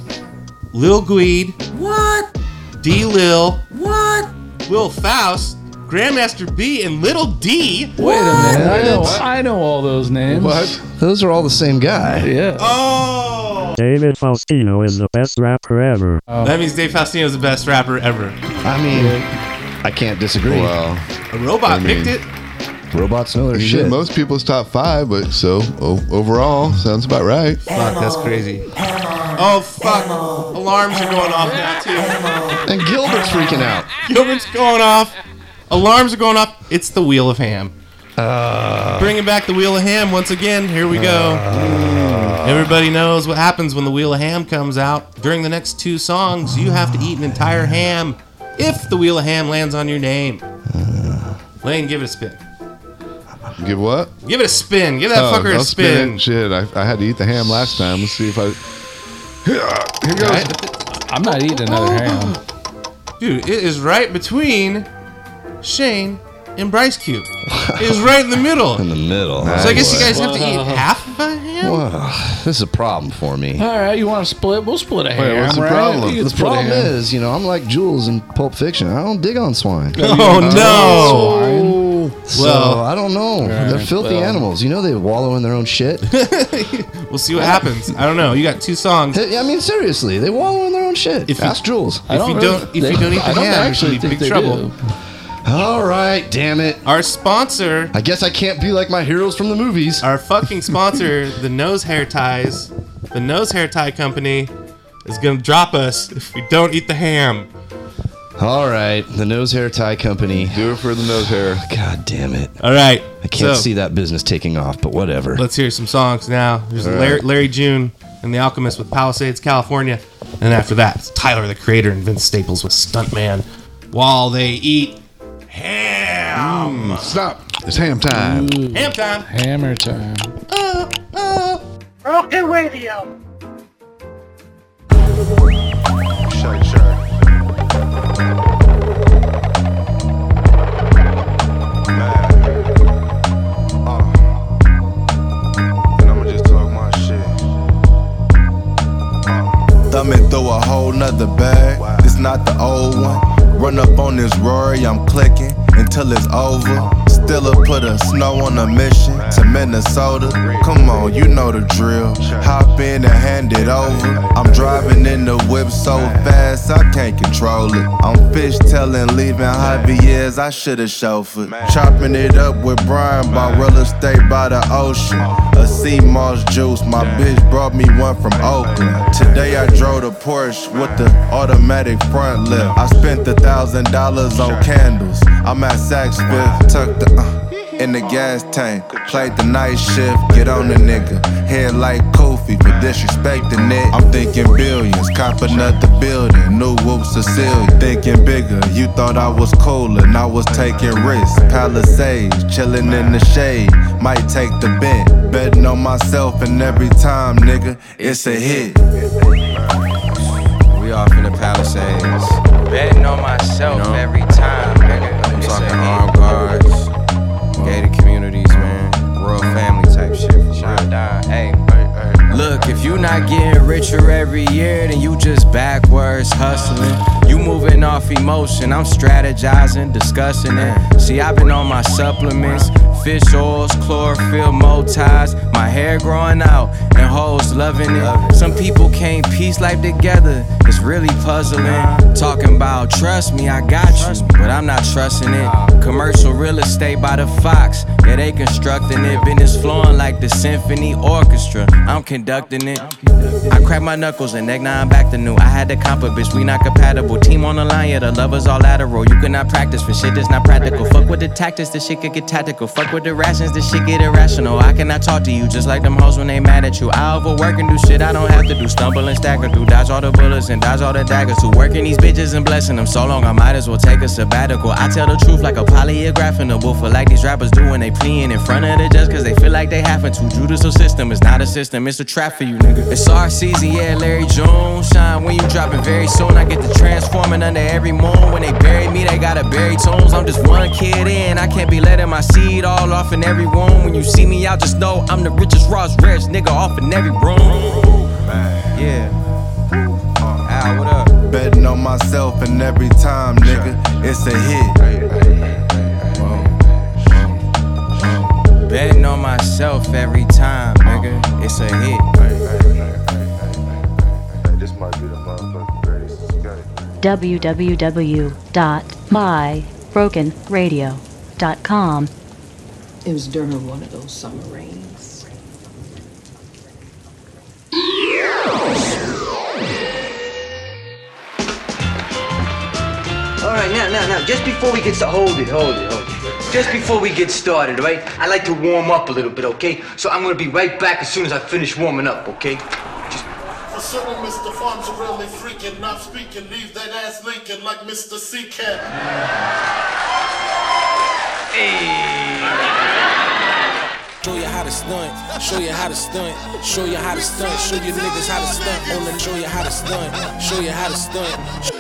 Lil Guide. What? D Lil. What? Will Faust. Grandmaster B and Little D. Wait a minute. I know, I know all those names. What? Those are all the same guy. Yeah. Oh. David Faustino is the best rapper ever. Oh. That means Dave Faustino is the best rapper ever. I mean, I can't disagree. Well, A robot I mean- picked it. Robots know their he's shit. most people's top five, but so o- overall, sounds about right. Fuck, that's crazy. Oh fuck! Alarms are going off now too. And Gilbert's freaking out. Gilbert's going off. Alarms are going off. It's the Wheel of Ham. Uh, Bringing back the Wheel of Ham once again. Here we go. Uh, Everybody knows what happens when the Wheel of Ham comes out. During the next two songs, you have to eat an entire ham if the Wheel of Ham lands on your name. Uh, Lane, give it a spin. Give what? Give it a spin. Give that Oh, fucker a don't spin. Shit, I, I had to eat the ham last time. Let's see if I. Here goes. Right? I'm not eating another ham. Dude, it is right between Shane and Bryce Cube. It is right in the middle. In the middle. So I guess you guys have to eat half of a ham? Whoa, this is a problem for me. All right, you want to split? We'll split a ham. what's the right? problem? You can The split a problem ham. is, you know, I'm like Jules in Pulp Fiction. I don't dig on swine. Oh no! So Well, I don't know. all They're filthy well. animals. You know they wallow in their own shit. We'll see what happens. I don't know. You got two songs. I mean, seriously, they wallow in their own shit. If you- Ask Jules. if you don't, if you don't eat the ham, you big trouble. All right, damn it. Our sponsor. I guess I can't be like my heroes from the movies. Our fucking sponsor, the Nose Hair Ties, the Nose Hair Tie Company, is gonna drop us if we don't eat the ham. All right, the nose hair tie company. Do it for the nose hair. God damn it. All right. I can't so- see that business taking off, but whatever. Let's hear some songs now. There's Larry, right. Larry June and the Alchemist with Palisades, California. And after that, it's Tyler the Creator and Vince Staples with Stuntman while they eat ham. Mm, Stop. It's ham time. Mm. Ham time. Hammer time. Uh, uh. Broken Radio. Shake, shake. Uh, uh. And I'ma just talk my shit. Thumbing through a whole nother bag. This not the old one. Run up on this Rory, I'm clicking until it's over. Still put a snow on a mission to Minnesota. Come on, you know the drill. Hop in and hand it over. I'm driving in the whip so fast I can't control it. I'm fish telling, leaving Javier's, I should've chauffeured. Chopping it up with Brian, by real estate by the ocean. A sea moss juice, my bitch brought me one from Oakland. Today I drove the Porsche with the automatic front lift. I spent a thousand dollars on candles. I'm at Saks Fifth, tucked the, uh, in the gas tank. Played the night shift, get on the nigga. Head like Kofi for disrespecting it. I'm thinking billions, cop another building. New whoop Cecilia, thinking bigger. You thought I was cool and I was taking risks. Palisades, chilling in the shade. Might take the bent. Betting on myself and every time, nigga, it's a hit. We off in the Palisades. Betting on myself every time, nigga. I'm talking armed guards, gated communities, man. Royal family type shit. For real. Hey. Look, if you not getting richer every year, then you just backwards hustling. You moving off emotion, I'm strategizing, discussing it. See, I've been on my supplements, fish oils, chlorophyll, motives, my hair growing out, and hoes loving it. Some people can't piece life together, it's really puzzling. Talking about trust me, I got you, but I'm not trusting it. Commercial real estate by the Fox, yeah, they constructing it. Business flowing like the symphony orchestra, I'm conducting it. I crack my knuckles and neck now I'm back to new. I had to comp a bitch, we not compatible. Team on the line, yeah, the lovers all lateral. You cannot practice for shit that's not practical. Fuck with the tactics, this shit could get tactical. Fuck with the rations, this shit get irrational. I cannot talk to you just like them hoes when they mad at you. I overwork and do shit I don't have to do. Stumble and stagger through, dodge all the bullets and dodge all the daggers. Who working these bitches and blessing them so long, I might as well take a sabbatical. I tell the truth like a polygraph in the booth, like these rappers do when they pleading in front of the judge, cause they feel like they having to. Judicial system is not a system, it's a trap for you, nigga. It's our season, yeah, Larry June. Shine when you dropping very soon. I get to transforming under every moon. When they bury me, they gotta bury tones. I'm just one kid in, I can't be letting my seed all off in every room. When you see me out, just know I'm the richest, rawest, rarest nigga off in every room. Yeah. Al, what up? Betting on myself and every time, nigga, it's a hit. Betting on myself every time, nigga. It's a hit. www.mybrokenradio.com. It was during one of those summer rains. All right, now, now, now, just before we get started, hold it, hold it, hold it. Just before we get started, all right? I like to warm up a little bit, okay? So I'm gonna be right back as soon as I finish warming up, okay? For Mr. Farms really freaking, not speaking, leave that ass Lincoln like Mr. C Cat. Show you how to stunt, show you how to stunt, show you how to stunt, show you niggas how to stunt on show you how to stunt, show you how to stunt.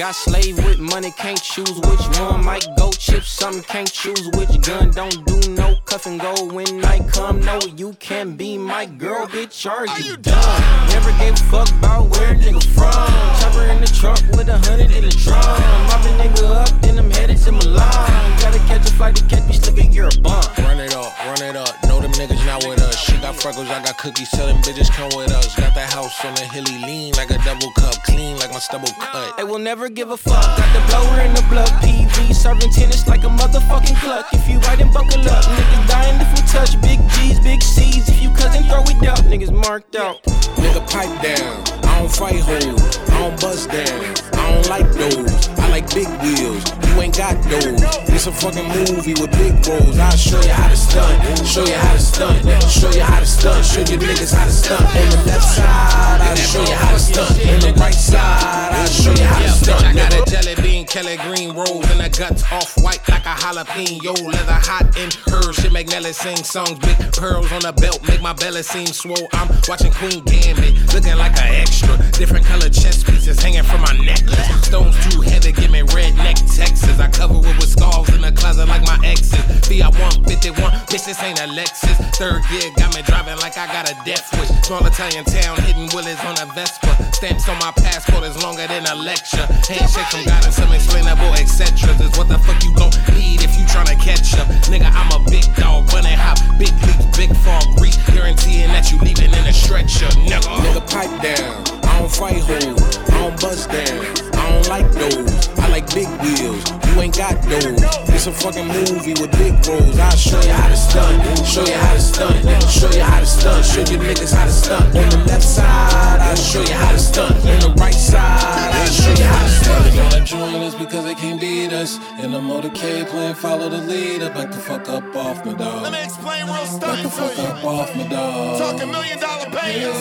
Got slave with money, can't choose which one. Might go chip something, can't choose which gun. Don't do no cuff and go when night come. No, you can't be my girl, bitch. Are you done? Never gave a fuck about where a nigga from. Chopper in the truck with a hundred in the drum. Mop a nigga up, then I'm headed to Milan. Gotta catch a flight to catch me slipping, you're a bum. Run it up, run it up. Know them niggas not with us. She got freckles, I got cookies, tell them bitches come with us. Got that house on the hilly lean like a double cup, clean like my stubble cut. They will never give a fuck. Got the blower in the blood, PV, serving tennis like a motherfucking cluck. If you right and buckle up, niggas dying if we touch. Big G's, big C's. If you cousin, throw it out. Niggas marked out. Nigga, pipe down. I don't fight hoes. I don't bust down. I don't like those. Like big wheels. You ain't got those. It's a fucking movie with big roles. I'll show you how to stunt. Show you how to stunt. Show you how to stunt. Show you niggas how to stunt. On the left side, I'll show you how to stunt. On the right side, I'll show you how to stunt. I got a jelly bean, Kelly green rose, and the guts off white like a jalapeno. Leather hot in her. Shit make Nelly sing songs. Big pearls on the belt make my belly seem swole. I'm watching Queen Gambit, looking like an extra. Different color chest pieces hanging from my necklace. Stones too heavy, give me redneck Texas. I cover it with scars in the closet like my exes. Fee, I 151, bitch, this ain't a Lexus. Third gear got me driving like I got a death wish. Small Italian town, hitting willies on a Vespa. Stamps on my passport is longer than a lecture. Handshake from God and some explainable etc. Is what the fuck you gon' need if you tryna catch up. Nigga, I'm a big dog, bunny hop, big leap, big fall, grease, guaranteeing that you leaving in a stretcher. Nigga, nigga, pipe down. I don't fight hoes, I don't bust down. I don't like those. I like big wheels. You ain't got those. It's a fucking movie with big roles. I'll show you how to stunt. Show you how to stunt. Show you how to stunt. Show you niggas how to stunt. On the left side, I'll show you how to stunt. On the right side, I'll show you how to stunt. They wanna join us because they can't beat us. In the motorcade playing follow the leader. Back the fuck up off me, dog. Let me explain real Back the fuck you. up off me, dog. Talking million dollar payers,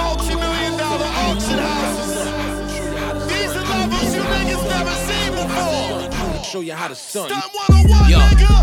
multi million dollar auction houses. Never seen before. Show you how to. Stunt 101, Yo,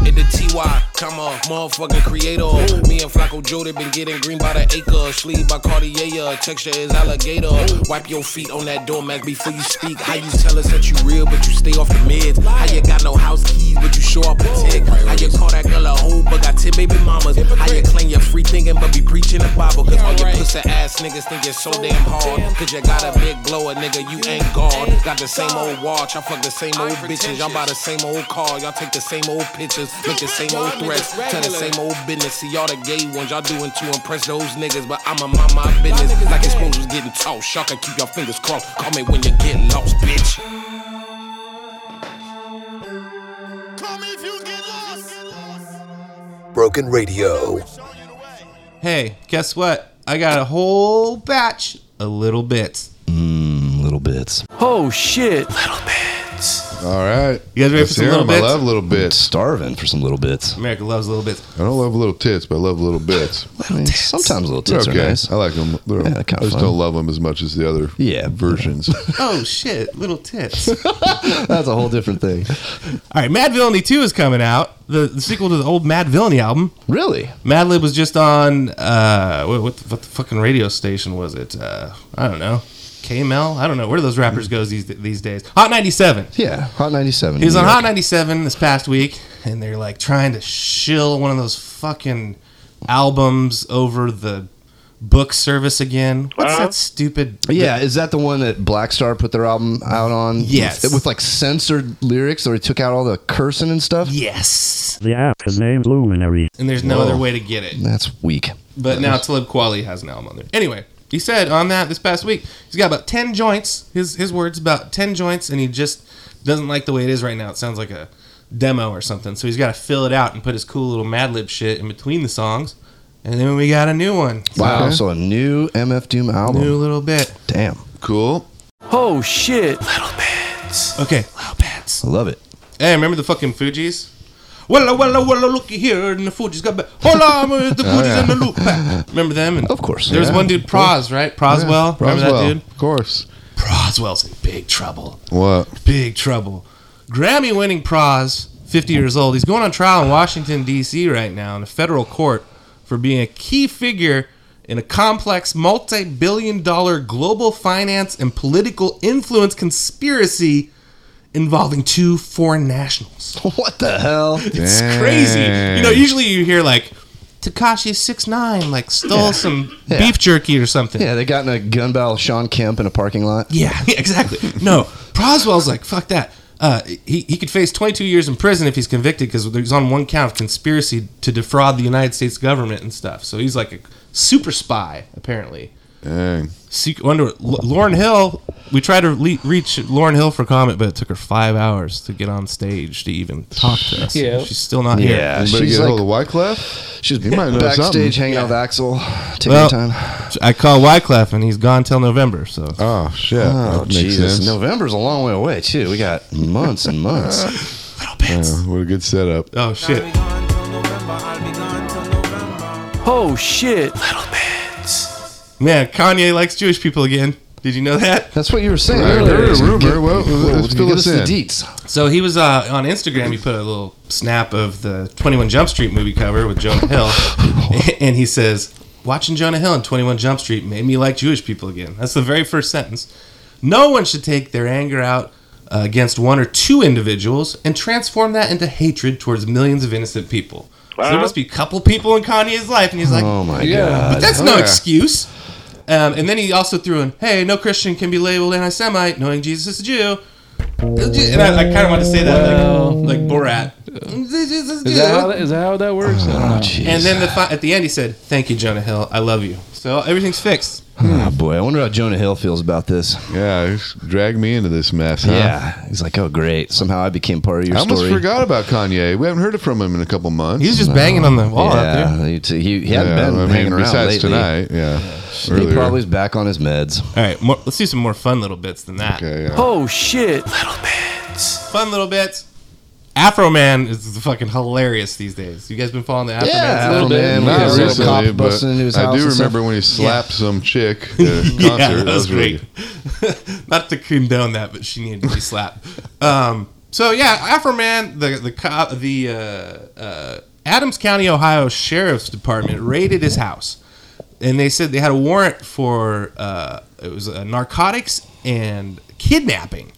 in the TY, come on, motherfucking creator. Me and Flacco they been getting green by the acre. Sleeve by Cartier, texture is alligator. Wipe your feet on that doormat before you speak. How you tell us that you real, but you stay off the meds? How you got no house keys, but you show up a tick? How you call that girl a hoe, but got 10 baby mamas? How you claim you're free thinking, but be preaching the Bible? Cause all your pussy ass niggas think you're so damn hard. Cause you got a big blower, nigga, you ain't God. Got the same old watch, I fuck the same old bitches. Y'all buy the same old car, y'all take the same old pictures, make the same old threats, tell the same old business. See y'all the gay ones, y'all doing to impress those niggas, but I'ma mind my business. Like exposures getting tossed, y'all can keep your fingers crossed. Call me when you get lost, bitch. Call me if you get lost. Broken Radio. Hey, guess what? I got a whole batch of little bits. Mmm, little bits. Oh shit. Little bits. All right. You guys ready Let's for some hear little 'em. bits? I love little bits. Starving for some little bits. America loves little bits. I don't love little tits, but I love little bits. I mean, sometimes little They're tits okay. are nice. I like them. They're, Yeah, I kinda just fun. don't love them as much as the other Yeah. versions. Oh shit, little tits. That's a whole different thing. All right, Madvillainy 2 is coming out. The, the sequel to the old Madvillainy album. Really? Madlib was just on uh what, what, the, what the fucking radio station was it? Uh I don't know. KML? I don't know. Where do those rappers go these these days? Hot 97. Yeah, Hot 97. He was on York. Hot 97 this past week, and they're like trying to shill one of those fucking albums over the book service again. What's Uh-huh. that stupid? Yeah, is that the one that Black Star put their album out on? Yes. With, with, like censored lyrics, or he took out all the cursing and stuff? Yes. The app is named Luminary. And there's no Whoa. other way to get it. That's weak. But now Talib Kweli has an album on there. Anyway, he said on that this past week, he's got about 10 joints. His his words about 10 joints, and he just doesn't like the way it is right now. It sounds like a demo or something. So he's got to fill it out and put his cool little Madlib shit in between the songs. And then we got a new one. Wow, so a new MF Doom album. New little bit. Damn. Cool. Oh shit. Little bits. Okay, little bits. I love it. Hey, remember the fucking Fugees? Well, well, well, looky here, and the Fugees got back. Hold on, the oh, Fugees Oh, yeah. in the loop back. Remember them? And Of course. There was Yeah. one dude, Pras, right? Proswell. Yeah, Remember that dude? Of course. Proswell's in big trouble. What? Big trouble. Grammy winning Pras, 50 years old. He's going on trial in Washington, D.C. right now in a federal court for being a key figure in a complex multi billion dollar global finance and political influence conspiracy involving two foreign nationals. What the hell? It's crazy. You know, usually you hear like Tekashi six nine like stole some Yeah. beef jerky or something. Yeah, they got in a gun battle with Shawn Kemp in a parking lot. Yeah, yeah, exactly. No, Proswell's like, fuck that. Uh, he, he could face 22 years in prison if he's convicted because he's on one count of conspiracy to defraud the United States government and stuff. So he's like a super spy, apparently. Dang. Secret, wonder, L- Lauryn Hill. We tried to le- reach Lauryn Hill for comment, but it took her five hours to get on stage to even talk to us. Yeah. she's still not here. Yeah, Anybody she's get a like- hold of Wyclef? She's He might know backstage something. hanging out with Axel, taking Well, time. I call Wyclef and he's gone till November. So oh shit, Oh, that Jesus. sense. November's a long way away, too. We got months and months. Little Yeah, what a good setup. Oh shit. Oh shit. Man, Kanye likes Jewish people again. Did you know that? That's what you were saying I earlier. heard a So rumor. get- Well, let's fill us us the deets. So he was uh, on Instagram. He put a little snap of the 21 Jump Street movie cover with Jonah Hill, and he says, "Watching Jonah Hill in 21 Jump Street made me like Jewish people again." That's the very first sentence. No one should take their anger out uh, against one or two individuals and transform that into hatred towards millions of innocent people. So there must be a couple people in Kanye's life, and he's like, Oh, my God. but that's no yeah. excuse. Um, and then he also threw in, "Hey, no Christian can be labeled anti-Semite, knowing Jesus is a Jew." And I, I kind of want to say that Well- like, like Borat. Jesus is a that how that, is that how that works? I. And then the at the end, he said, "Thank you, Jonah Hill. I love you." So everything's fixed. Oh, boy. I wonder how Jonah Hill feels about this. Yeah, just drag me into this mess. Huh? Yeah. He's like, oh, great. Somehow I became part of your story. I almost story. forgot about Kanye. We haven't heard it from him in a couple months. He was just banging on the wall out there. Yeah, he, t- he, he hadn't Yeah, been I mean, hanging around besides lately. tonight. Yeah, He earlier. probably is back on his meds. All right, more, let's do some more fun little bits than that. Okay, yeah. Oh shit. Little bits. Fun little bits. Afroman is fucking hilarious these days. You guys been following the Afro Yeah, Man? Afroman. Not Yeah, recently, cop but busting into his I house do remember when he slapped some chick at a concert. yeah, that was really great. Not to condone that, but she needed to be slapped. um, so yeah, Afroman, the the cop, the uh, uh, Adams County, Ohio Sheriff's Department raided his house, and they said they had a warrant for uh, it was uh, narcotics and kidnapping.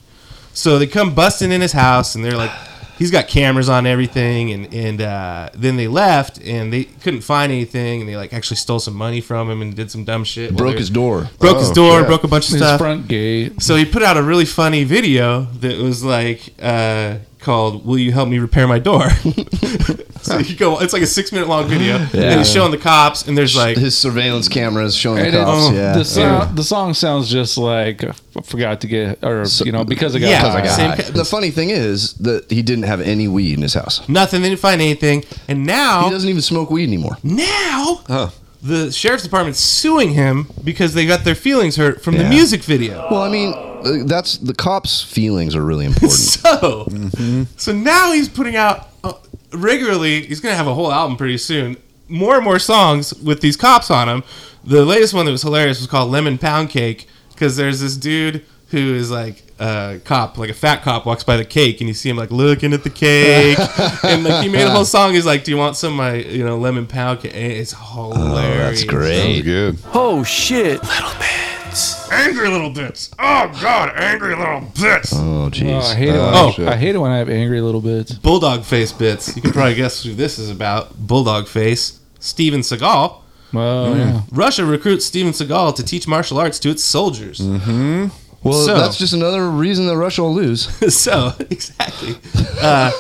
So they come busting in his house, and they're like, he's got cameras on everything, and and uh, then they left, and they couldn't find anything, and they like actually stole some money from him and did some dumb shit. Broke his door. broke his Oh, door, shit. broke a bunch of His stuff. front gate. So he put out a really funny video that was like uh, called "Will you help me repair my door?" so you go, it's like a six minute long video, and he's showing the cops, and there's like, his surveillance cameras showing And the it- cops. Um, yeah. The song, the song sounds just like I forgot to get, or you know, because I got Yeah, high. same Guy. ca- the funny thing is that he didn't have any weed in his house. nothing. They didn't find anything, and now He doesn't even smoke weed anymore. now. Huh. The sheriff's department suing him because they got their feelings hurt from the Yeah. music video. Well, I mean, uh, that's the cops' feelings are really important. So, so now he's putting out uh, regularly. He's gonna have a whole album pretty soon. More and more songs with these cops on them. The latest one that was hilarious was called "Lemon Pound Cake" because there's this dude who is like a cop, like a fat cop, walks by the cake and you see him like looking at the cake, and like he made a whole song. He's like, "Do you want some of my you know lemon pound cake?" It's hilarious. Oh, that's great. Sounds good. Oh shit. Little bits, angry little bits. Oh God, angry little bits. Oh, jeez. Oh, I hate it. When Oh, I, I hate it when I have angry little bits. Bulldog face bits. You can probably guess who this is about. Bulldog face. Steven Seagal. Well, mm. yeah. Russia recruits Steven Seagal to teach martial arts to its soldiers. Mm-hmm. Well, so- that's just another reason that Russia will lose. so exactly, uh,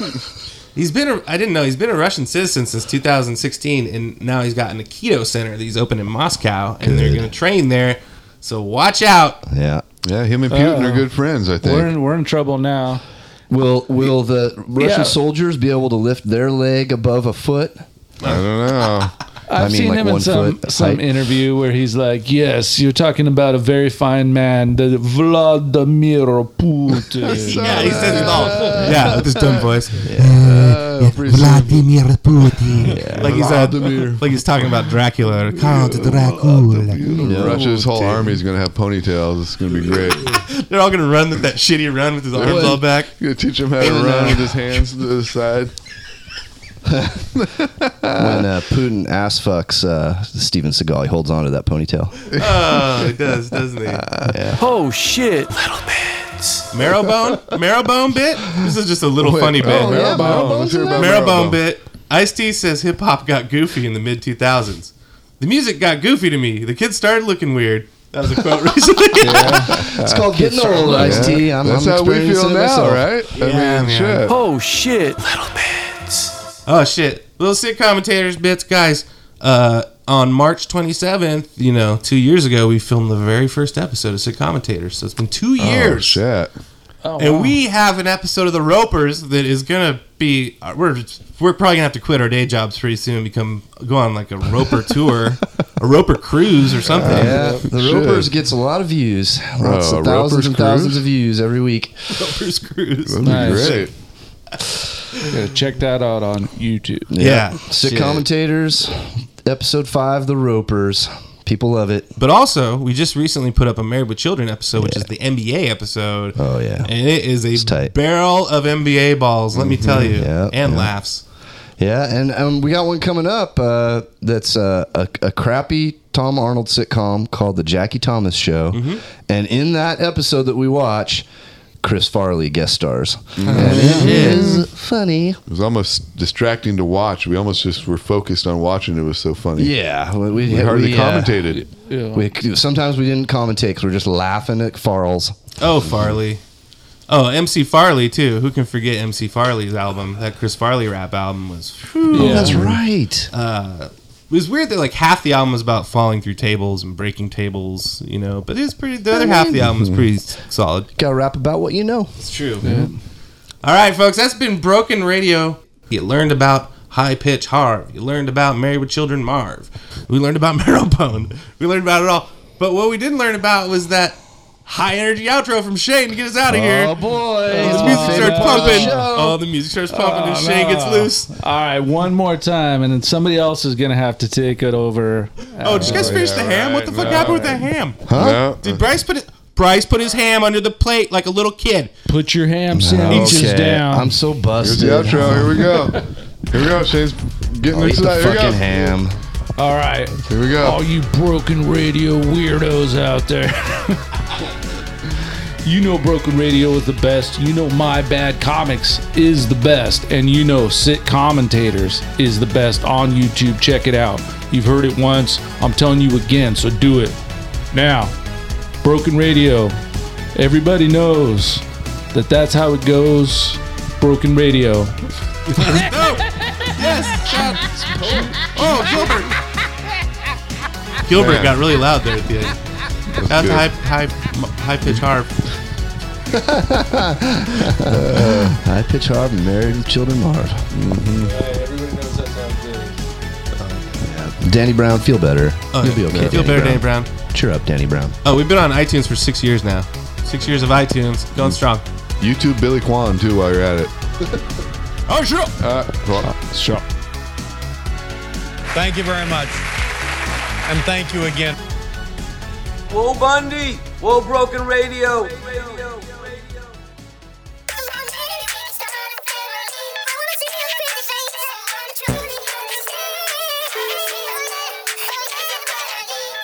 he's been. A, I didn't know he's been a Russian citizen since 2016, and now he's got an Aikido center that he's opened in Moscow, and they're going to train there. So watch out. Yeah. Yeah, him and Putin Uh-oh. are good friends. I think. We're in, we're in trouble now. Will Will the Russian Yeah. soldiers be able to lift their leg above a foot? I don't know. I've I mean, seen like him in some some interview where he's like, "Yes, you're talking about a very fine man, the Vladimir Putin." Yeah, he says it all. Yeah, with his dumb voice. Uh, pretty. Vladimir Putin. Like he's uh, Vladimir. like he's talking about Dracula or Count Dracula. Russia's whole army is going to have ponytails. It's going to be great. They're all gonna run with that shitty run with his arms all back. You're going to teach him how to run with his hands to the side. when uh, Putin ass fucks uh, Steven Seagal, he holds on to that ponytail. Oh, he does, doesn't he? Oh shit! Little bits. Marrowbone, Marrowbone bit. This is just a little Wait, funny bit. oh, yeah, Marrowbone. Let's hear about Marrowbone Marrowbone. bit. Ice T says hip hop got goofy in the mid 2000s. The music got goofy to me. The kids started looking weird. That was a quote recently. It's called getting old, Ice T. I'm, That's I'm how we feel now, myself. right? I Yeah, mean, man. shit. Oh shit! Oh shit! Little sick commentators bits, guys. Uh, on March 27th, you know, two years ago, we filmed the very first episode of Sit Commentators. So it's been two years, Oh, shit. and we have an episode of the Ropers that is gonna be. uh, We're we're probably gonna have to quit our day jobs pretty soon and become go on like a Roper tour, a Roper cruise or something. Yeah, the Ropers gets a lot of views, lots Oh, of thousands Roper's and thousands of views every week. Ropers cruise. That'd be Nice. great. Gotta check that out on YouTube. Yeah, sick shit. commentators, episode five, the Ropers. People love it. But also, we just recently put up a Married with Children episode, which is the NBA episode. Oh yeah, And it is a tight. barrel of NBA balls, let me tell you. Yeah, and yeah. laughs. yeah, and um, we got one coming up. Uh, that's uh, a, a crappy Tom Arnold sitcom called The Jackie Thomas Show, Mm-hmm. and in that episode that we watch, Chris Farley guest stars, Oh, and it is funny. It was almost distracting to watch. We almost just were focused on watching. It was so funny. Yeah, we, We hardly we, uh, commentated. Yeah. We, sometimes we didn't commentate because we are just laughing at Farles. Oh, Farley. Oh, MC Farley, too. Who can forget MC Farley's album? That Chris Farley rap album was. Oh, Yeah. that's right. Uh, it was weird that like half the album was about falling through tables and breaking tables, you know. But it was pretty. The other half of the album was pretty solid. Got to rap about what you know. It's true. All right, folks, that's been Broken Radio. You learned about High Pitch Harv. You learned about Married with Children Marv. We learned about Marrowbone. We learned about it all. But what we didn't learn about was that high energy outro from Shane to get us out of here. Oh boy, uh, the music starts pumping. Oh, the music starts pumping and Shane gets loose. All right, one more time, and then somebody else is gonna have to take it over. Oh, did you guys uh, finish the ham? What the fuck happened with the ham? No. Did Bryce put it? Bryce put his ham under the plate like a little kid. Put your ham sandwiches Okay, down. I'm so busted. Here's busted. the outro. Here we go. Here we go. Shane's getting I'll eat the excited. Here we fucking go. ham. All right, Here we go. all you broken radio weirdos out there. you know Broken Radio is the best. You know My Bad Comics is the best. And you know Sit Commentators is the best on YouTube. Check it out. You've heard it once. I'm telling you again, so do it. Now, Broken Radio. Everybody knows that that's how it goes. Broken Radio. No. Yes. Shout. Oh, Gilbert. Gilbert Man. got really loud there at the end. That's good. high, high, high pitch Harv. Uh, High pitch hard, and married with children hard. Everybody knows that's how it goes. Danny Brown, feel better. Oh, You'll be okay. Feel better, Danny Brown. Cheer up, Danny Brown. Oh, we've been on iTunes for six years now. Six years of iTunes, going mm. strong. YouTube Billy Kwan too while you're at it. Oh, sure. Uh, well, Sure. Thank you very much. And thank you again. Whoa, Bundy! Whoa, Broken Radio!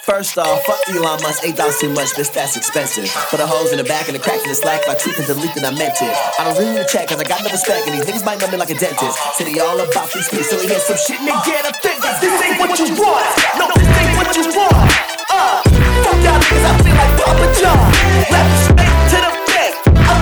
First off, fuck Elon Musk, eight dollars too much, bitch, that's expensive. For the holes in the back and the cracks in the slack, my truth and delete that I meant it. I don't really need to check, cause I got no respect, and these niggas might know me like a dentist. City all about these speech, so we hear some shit, nigga, get offended. This ain't what you want. No, this ain't what you want. Uh, fuck y'all niggas, I feel like Papa John. Rap straight to the face. I'm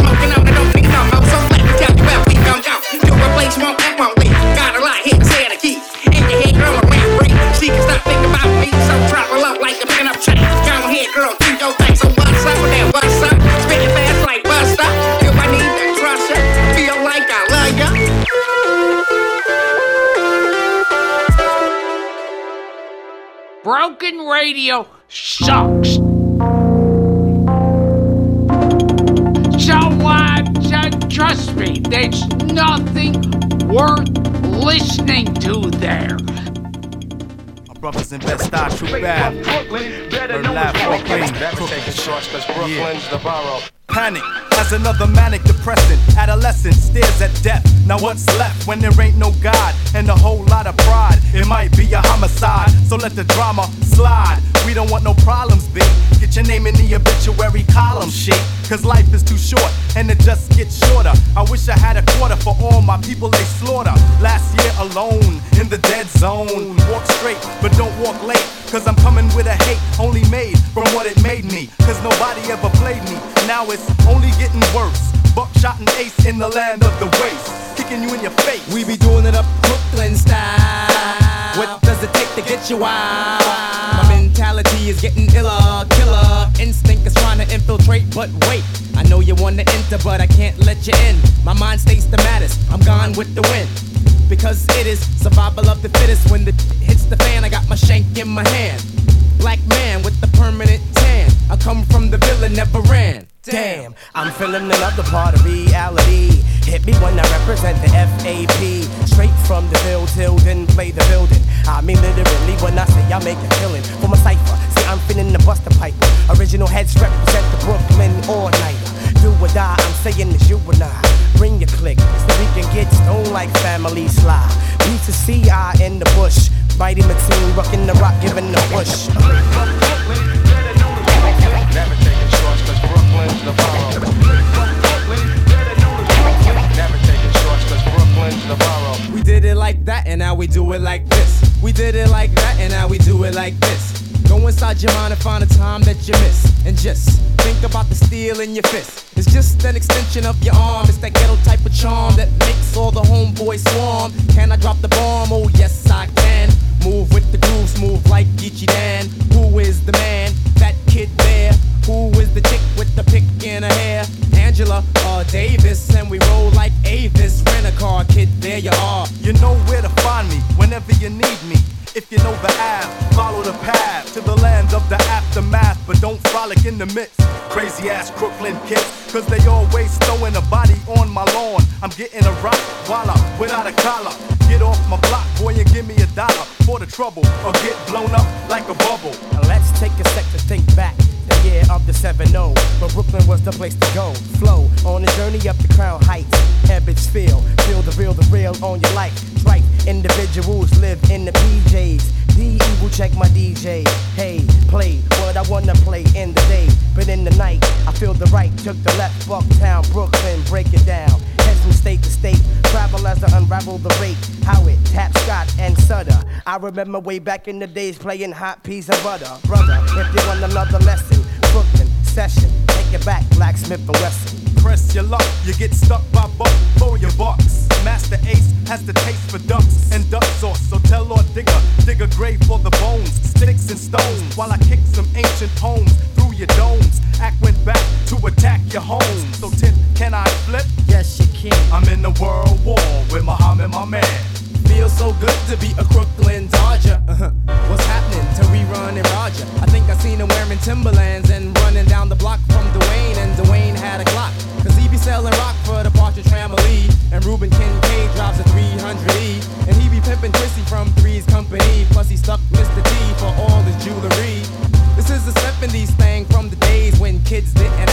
radio sucks. So, uh, ju- trust me, there's nothing worth listening to there. My Brothers in Best Eye, True Bad. Bird Lab, Brooklyn. Never taking shorts cause Brooklyn's the borough. Panic as another manic depressant. Adolescent stares at death. Now what's left when there ain't no God and a whole lot of pride? It might be a homicide, so let the drama slide. We don't want no problems, B. Get your name in the obituary column, shit. Cause life is too short and it just gets shorter. I wish I had a quarter for all my people they slaughter. Last year alone in the dead zone. Walk straight, but don't walk late. Cause I'm coming with a hate only made from what it made me. Cause nobody ever played me. Now it's only getting worse. Buckshot and ace in the land of the waste. Kicking you in your face. We be doing it up Brooklyn style. What does it take to get you wild? My mentality is getting iller, killer. Instinct is trying to infiltrate, but wait. I know you wanna enter, but I can't let you in. My mind stays the maddest. I'm gone with the wind. Because it is survival of the fittest. When the hits the fan, I got my shank in my hand. Black man with the permanent tan. I come from the villain, never ran. Damn, I'm feeling another part of reality. Hit me when I represent the FAP. Straight from the Ville till then play the building. I mean literally when I say I make a killing for my cipher. See, I'm feeling the buster pipe. Original heads represent the Brooklyn all nighter. Do or die, I'm saying it's you and I. Bring your click so we can get stoned like family sly. Beats a CI in the bush. Mighty Maxine rocking the rock, giving the push. Cause Brooklyn's the borough. We did it like that, and now we do it like this. We did it like that, and now we do it like this. Go inside your mind and find a time that you miss. And just think about the steel in your fist. It's just an extension of your arm. It's that ghetto type of charm that makes all the homeboys swarm. Can I drop the bomb? Oh, yes, I can. Move with the groove, smooth like Geechee Dan. Who is the man? That kid there. Who is the chick with the pick in her hair? Angela uh, Davis, and we roll like Avis. Rent a car, kid, there you are. You know where to find me whenever you need me. If you know the app, follow the path to the land of the aftermath, but don't frolic in the midst. Crazy ass Brooklyn kids, cause they always throwing a body on my lawn. I'm getting a rock voila without a collar. Get off my block, boy, and give me a dollar for the trouble, or get blown up like a bubble. Now let's take a sec to think back. Year of the 7 0, but Brooklyn was the place to go. Flow on the journey up the crown heights. Ebbets Field, feel the real, the real on your life. Strike individuals live in the PJs. The evil check my DJ. Hey, play what I wanna play in the day. But in the night, I feel the right, took the left, Bucktown, Brooklyn, break it down. Head from state to state, travel as I unravel the rate. How it tap Scott and Sutter. I remember way back in the days playing hot peas and butter. Brother, if you want another lesson, Brooklyn session, take it back, Blacksmith and Wesson. Press your luck, you get stuck by buck for your bucks. Masta Ace has the taste for ducks and duck sauce, so tell Lord Digga, dig a grave for the bones, sticks and stones, while I kick some ancient poems through your domes. Act went back to attack your home. So Tip, can I flip? Yes, you can. I'm in the world war with Muhammad, my man. Feels so good to be a Crooklyn Dodger. Uh-huh. What's happening to rerun and Roger? I think I seen him wearing Timberlands and running down the block from Dwayne, and Dwayne had a Glock. Cause he be selling rock for the Partridge Family. And Reuben Kincaid drives a 300E. And he be pimping Chrissy from Three's Company. Plus he stuck Mr. T for all his jewelry. This is the 70s thing from the days when kids didn't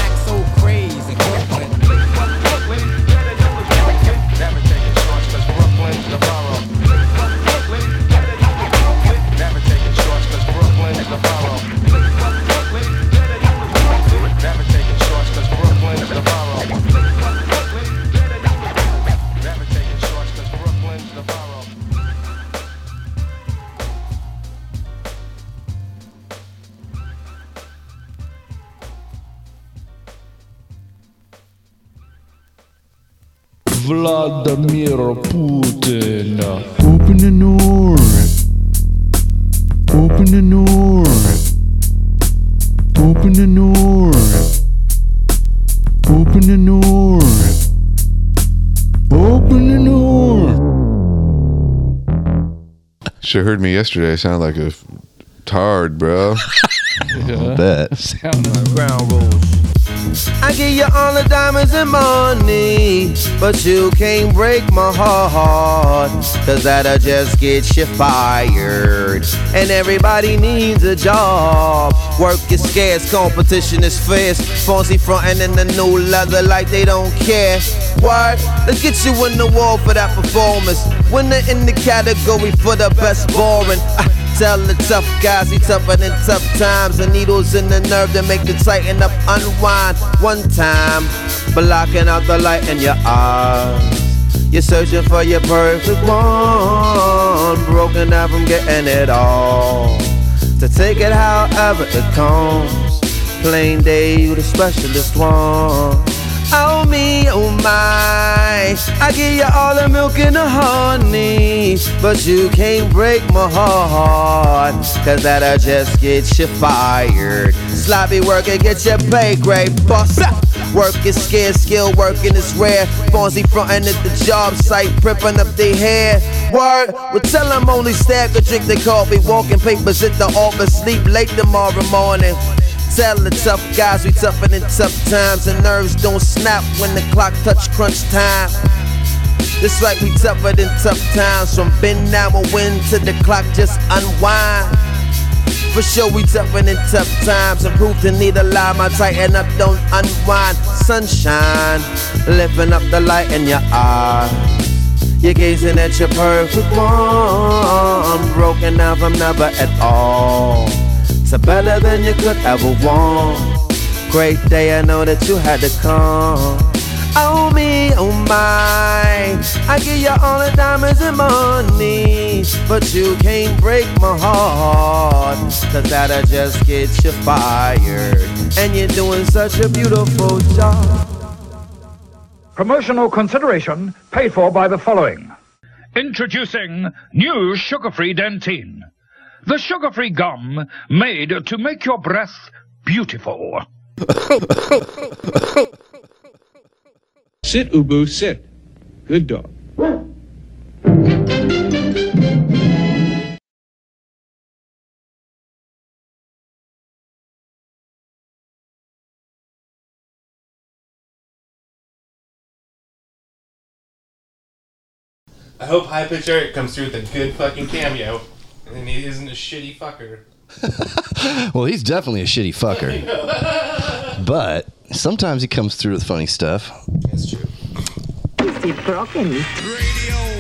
Vladimir Putin. Open the door. Open the door. Open the door. Open the door. Open the door. Should have heard me yesterday. I sounded like a hard, bro. Bet. Sound like ground rules. I give you all the diamonds and money, but you can't break my heart. Cause that'll just get you fired. And everybody needs a job. Work is scarce, competition is fierce. Fancy frontin' in the new leather like they don't care. What? Let's get you in the wall for that performance. Winner in the category for the best boring. Ah, Tell the tough guys he tougher than tough times. The needles in the nerve that make the tighten up unwind. One time, blocking out the light in your eyes. You're searching for your perfect one, broken down from getting it all. To take it however it comes. Plain day, you the specialist one. Oh me, oh my, I give you all the milk and the honey, but you can't break my heart, cause that'll just get you fired. Sloppy work and get your pay grade bust. Work is scarce, skill working is rare. Fonzie frontin' at the job site, pripping up their hair. Word, well tell them only stack or drink their coffee, walking papers at the office, sleep late tomorrow morning. Tell the tough guys we tougher than tough times, and nerves don't snap when the clock touch crunch time. Just like we tougher than tough times, from bend now a win to the clock just unwind. For sure we tougher than tough times, and proof to need a lie. My tighten up, don't unwind. Sunshine, lifting up the light in your eyes. You're gazing at your perfect one, broken down from never at all. So better than you could ever want. Great day, I know that you had to come. Oh me, oh my, I give you all the diamonds and money, but you can't break my heart, cause that'll just get you fired. And you're doing such a beautiful job. Promotional consideration paid for by the following. Introducing new sugar-free Dentyne. The sugar-free gum made to make your breath beautiful. Sit, Ubu, sit. Good dog. I hope High Pitch Eric comes through with a good fucking cameo, and he isn't a shitty fucker. Well, he's definitely a shitty fucker. but sometimes he comes through with funny stuff. That's true. Is it broken? Radio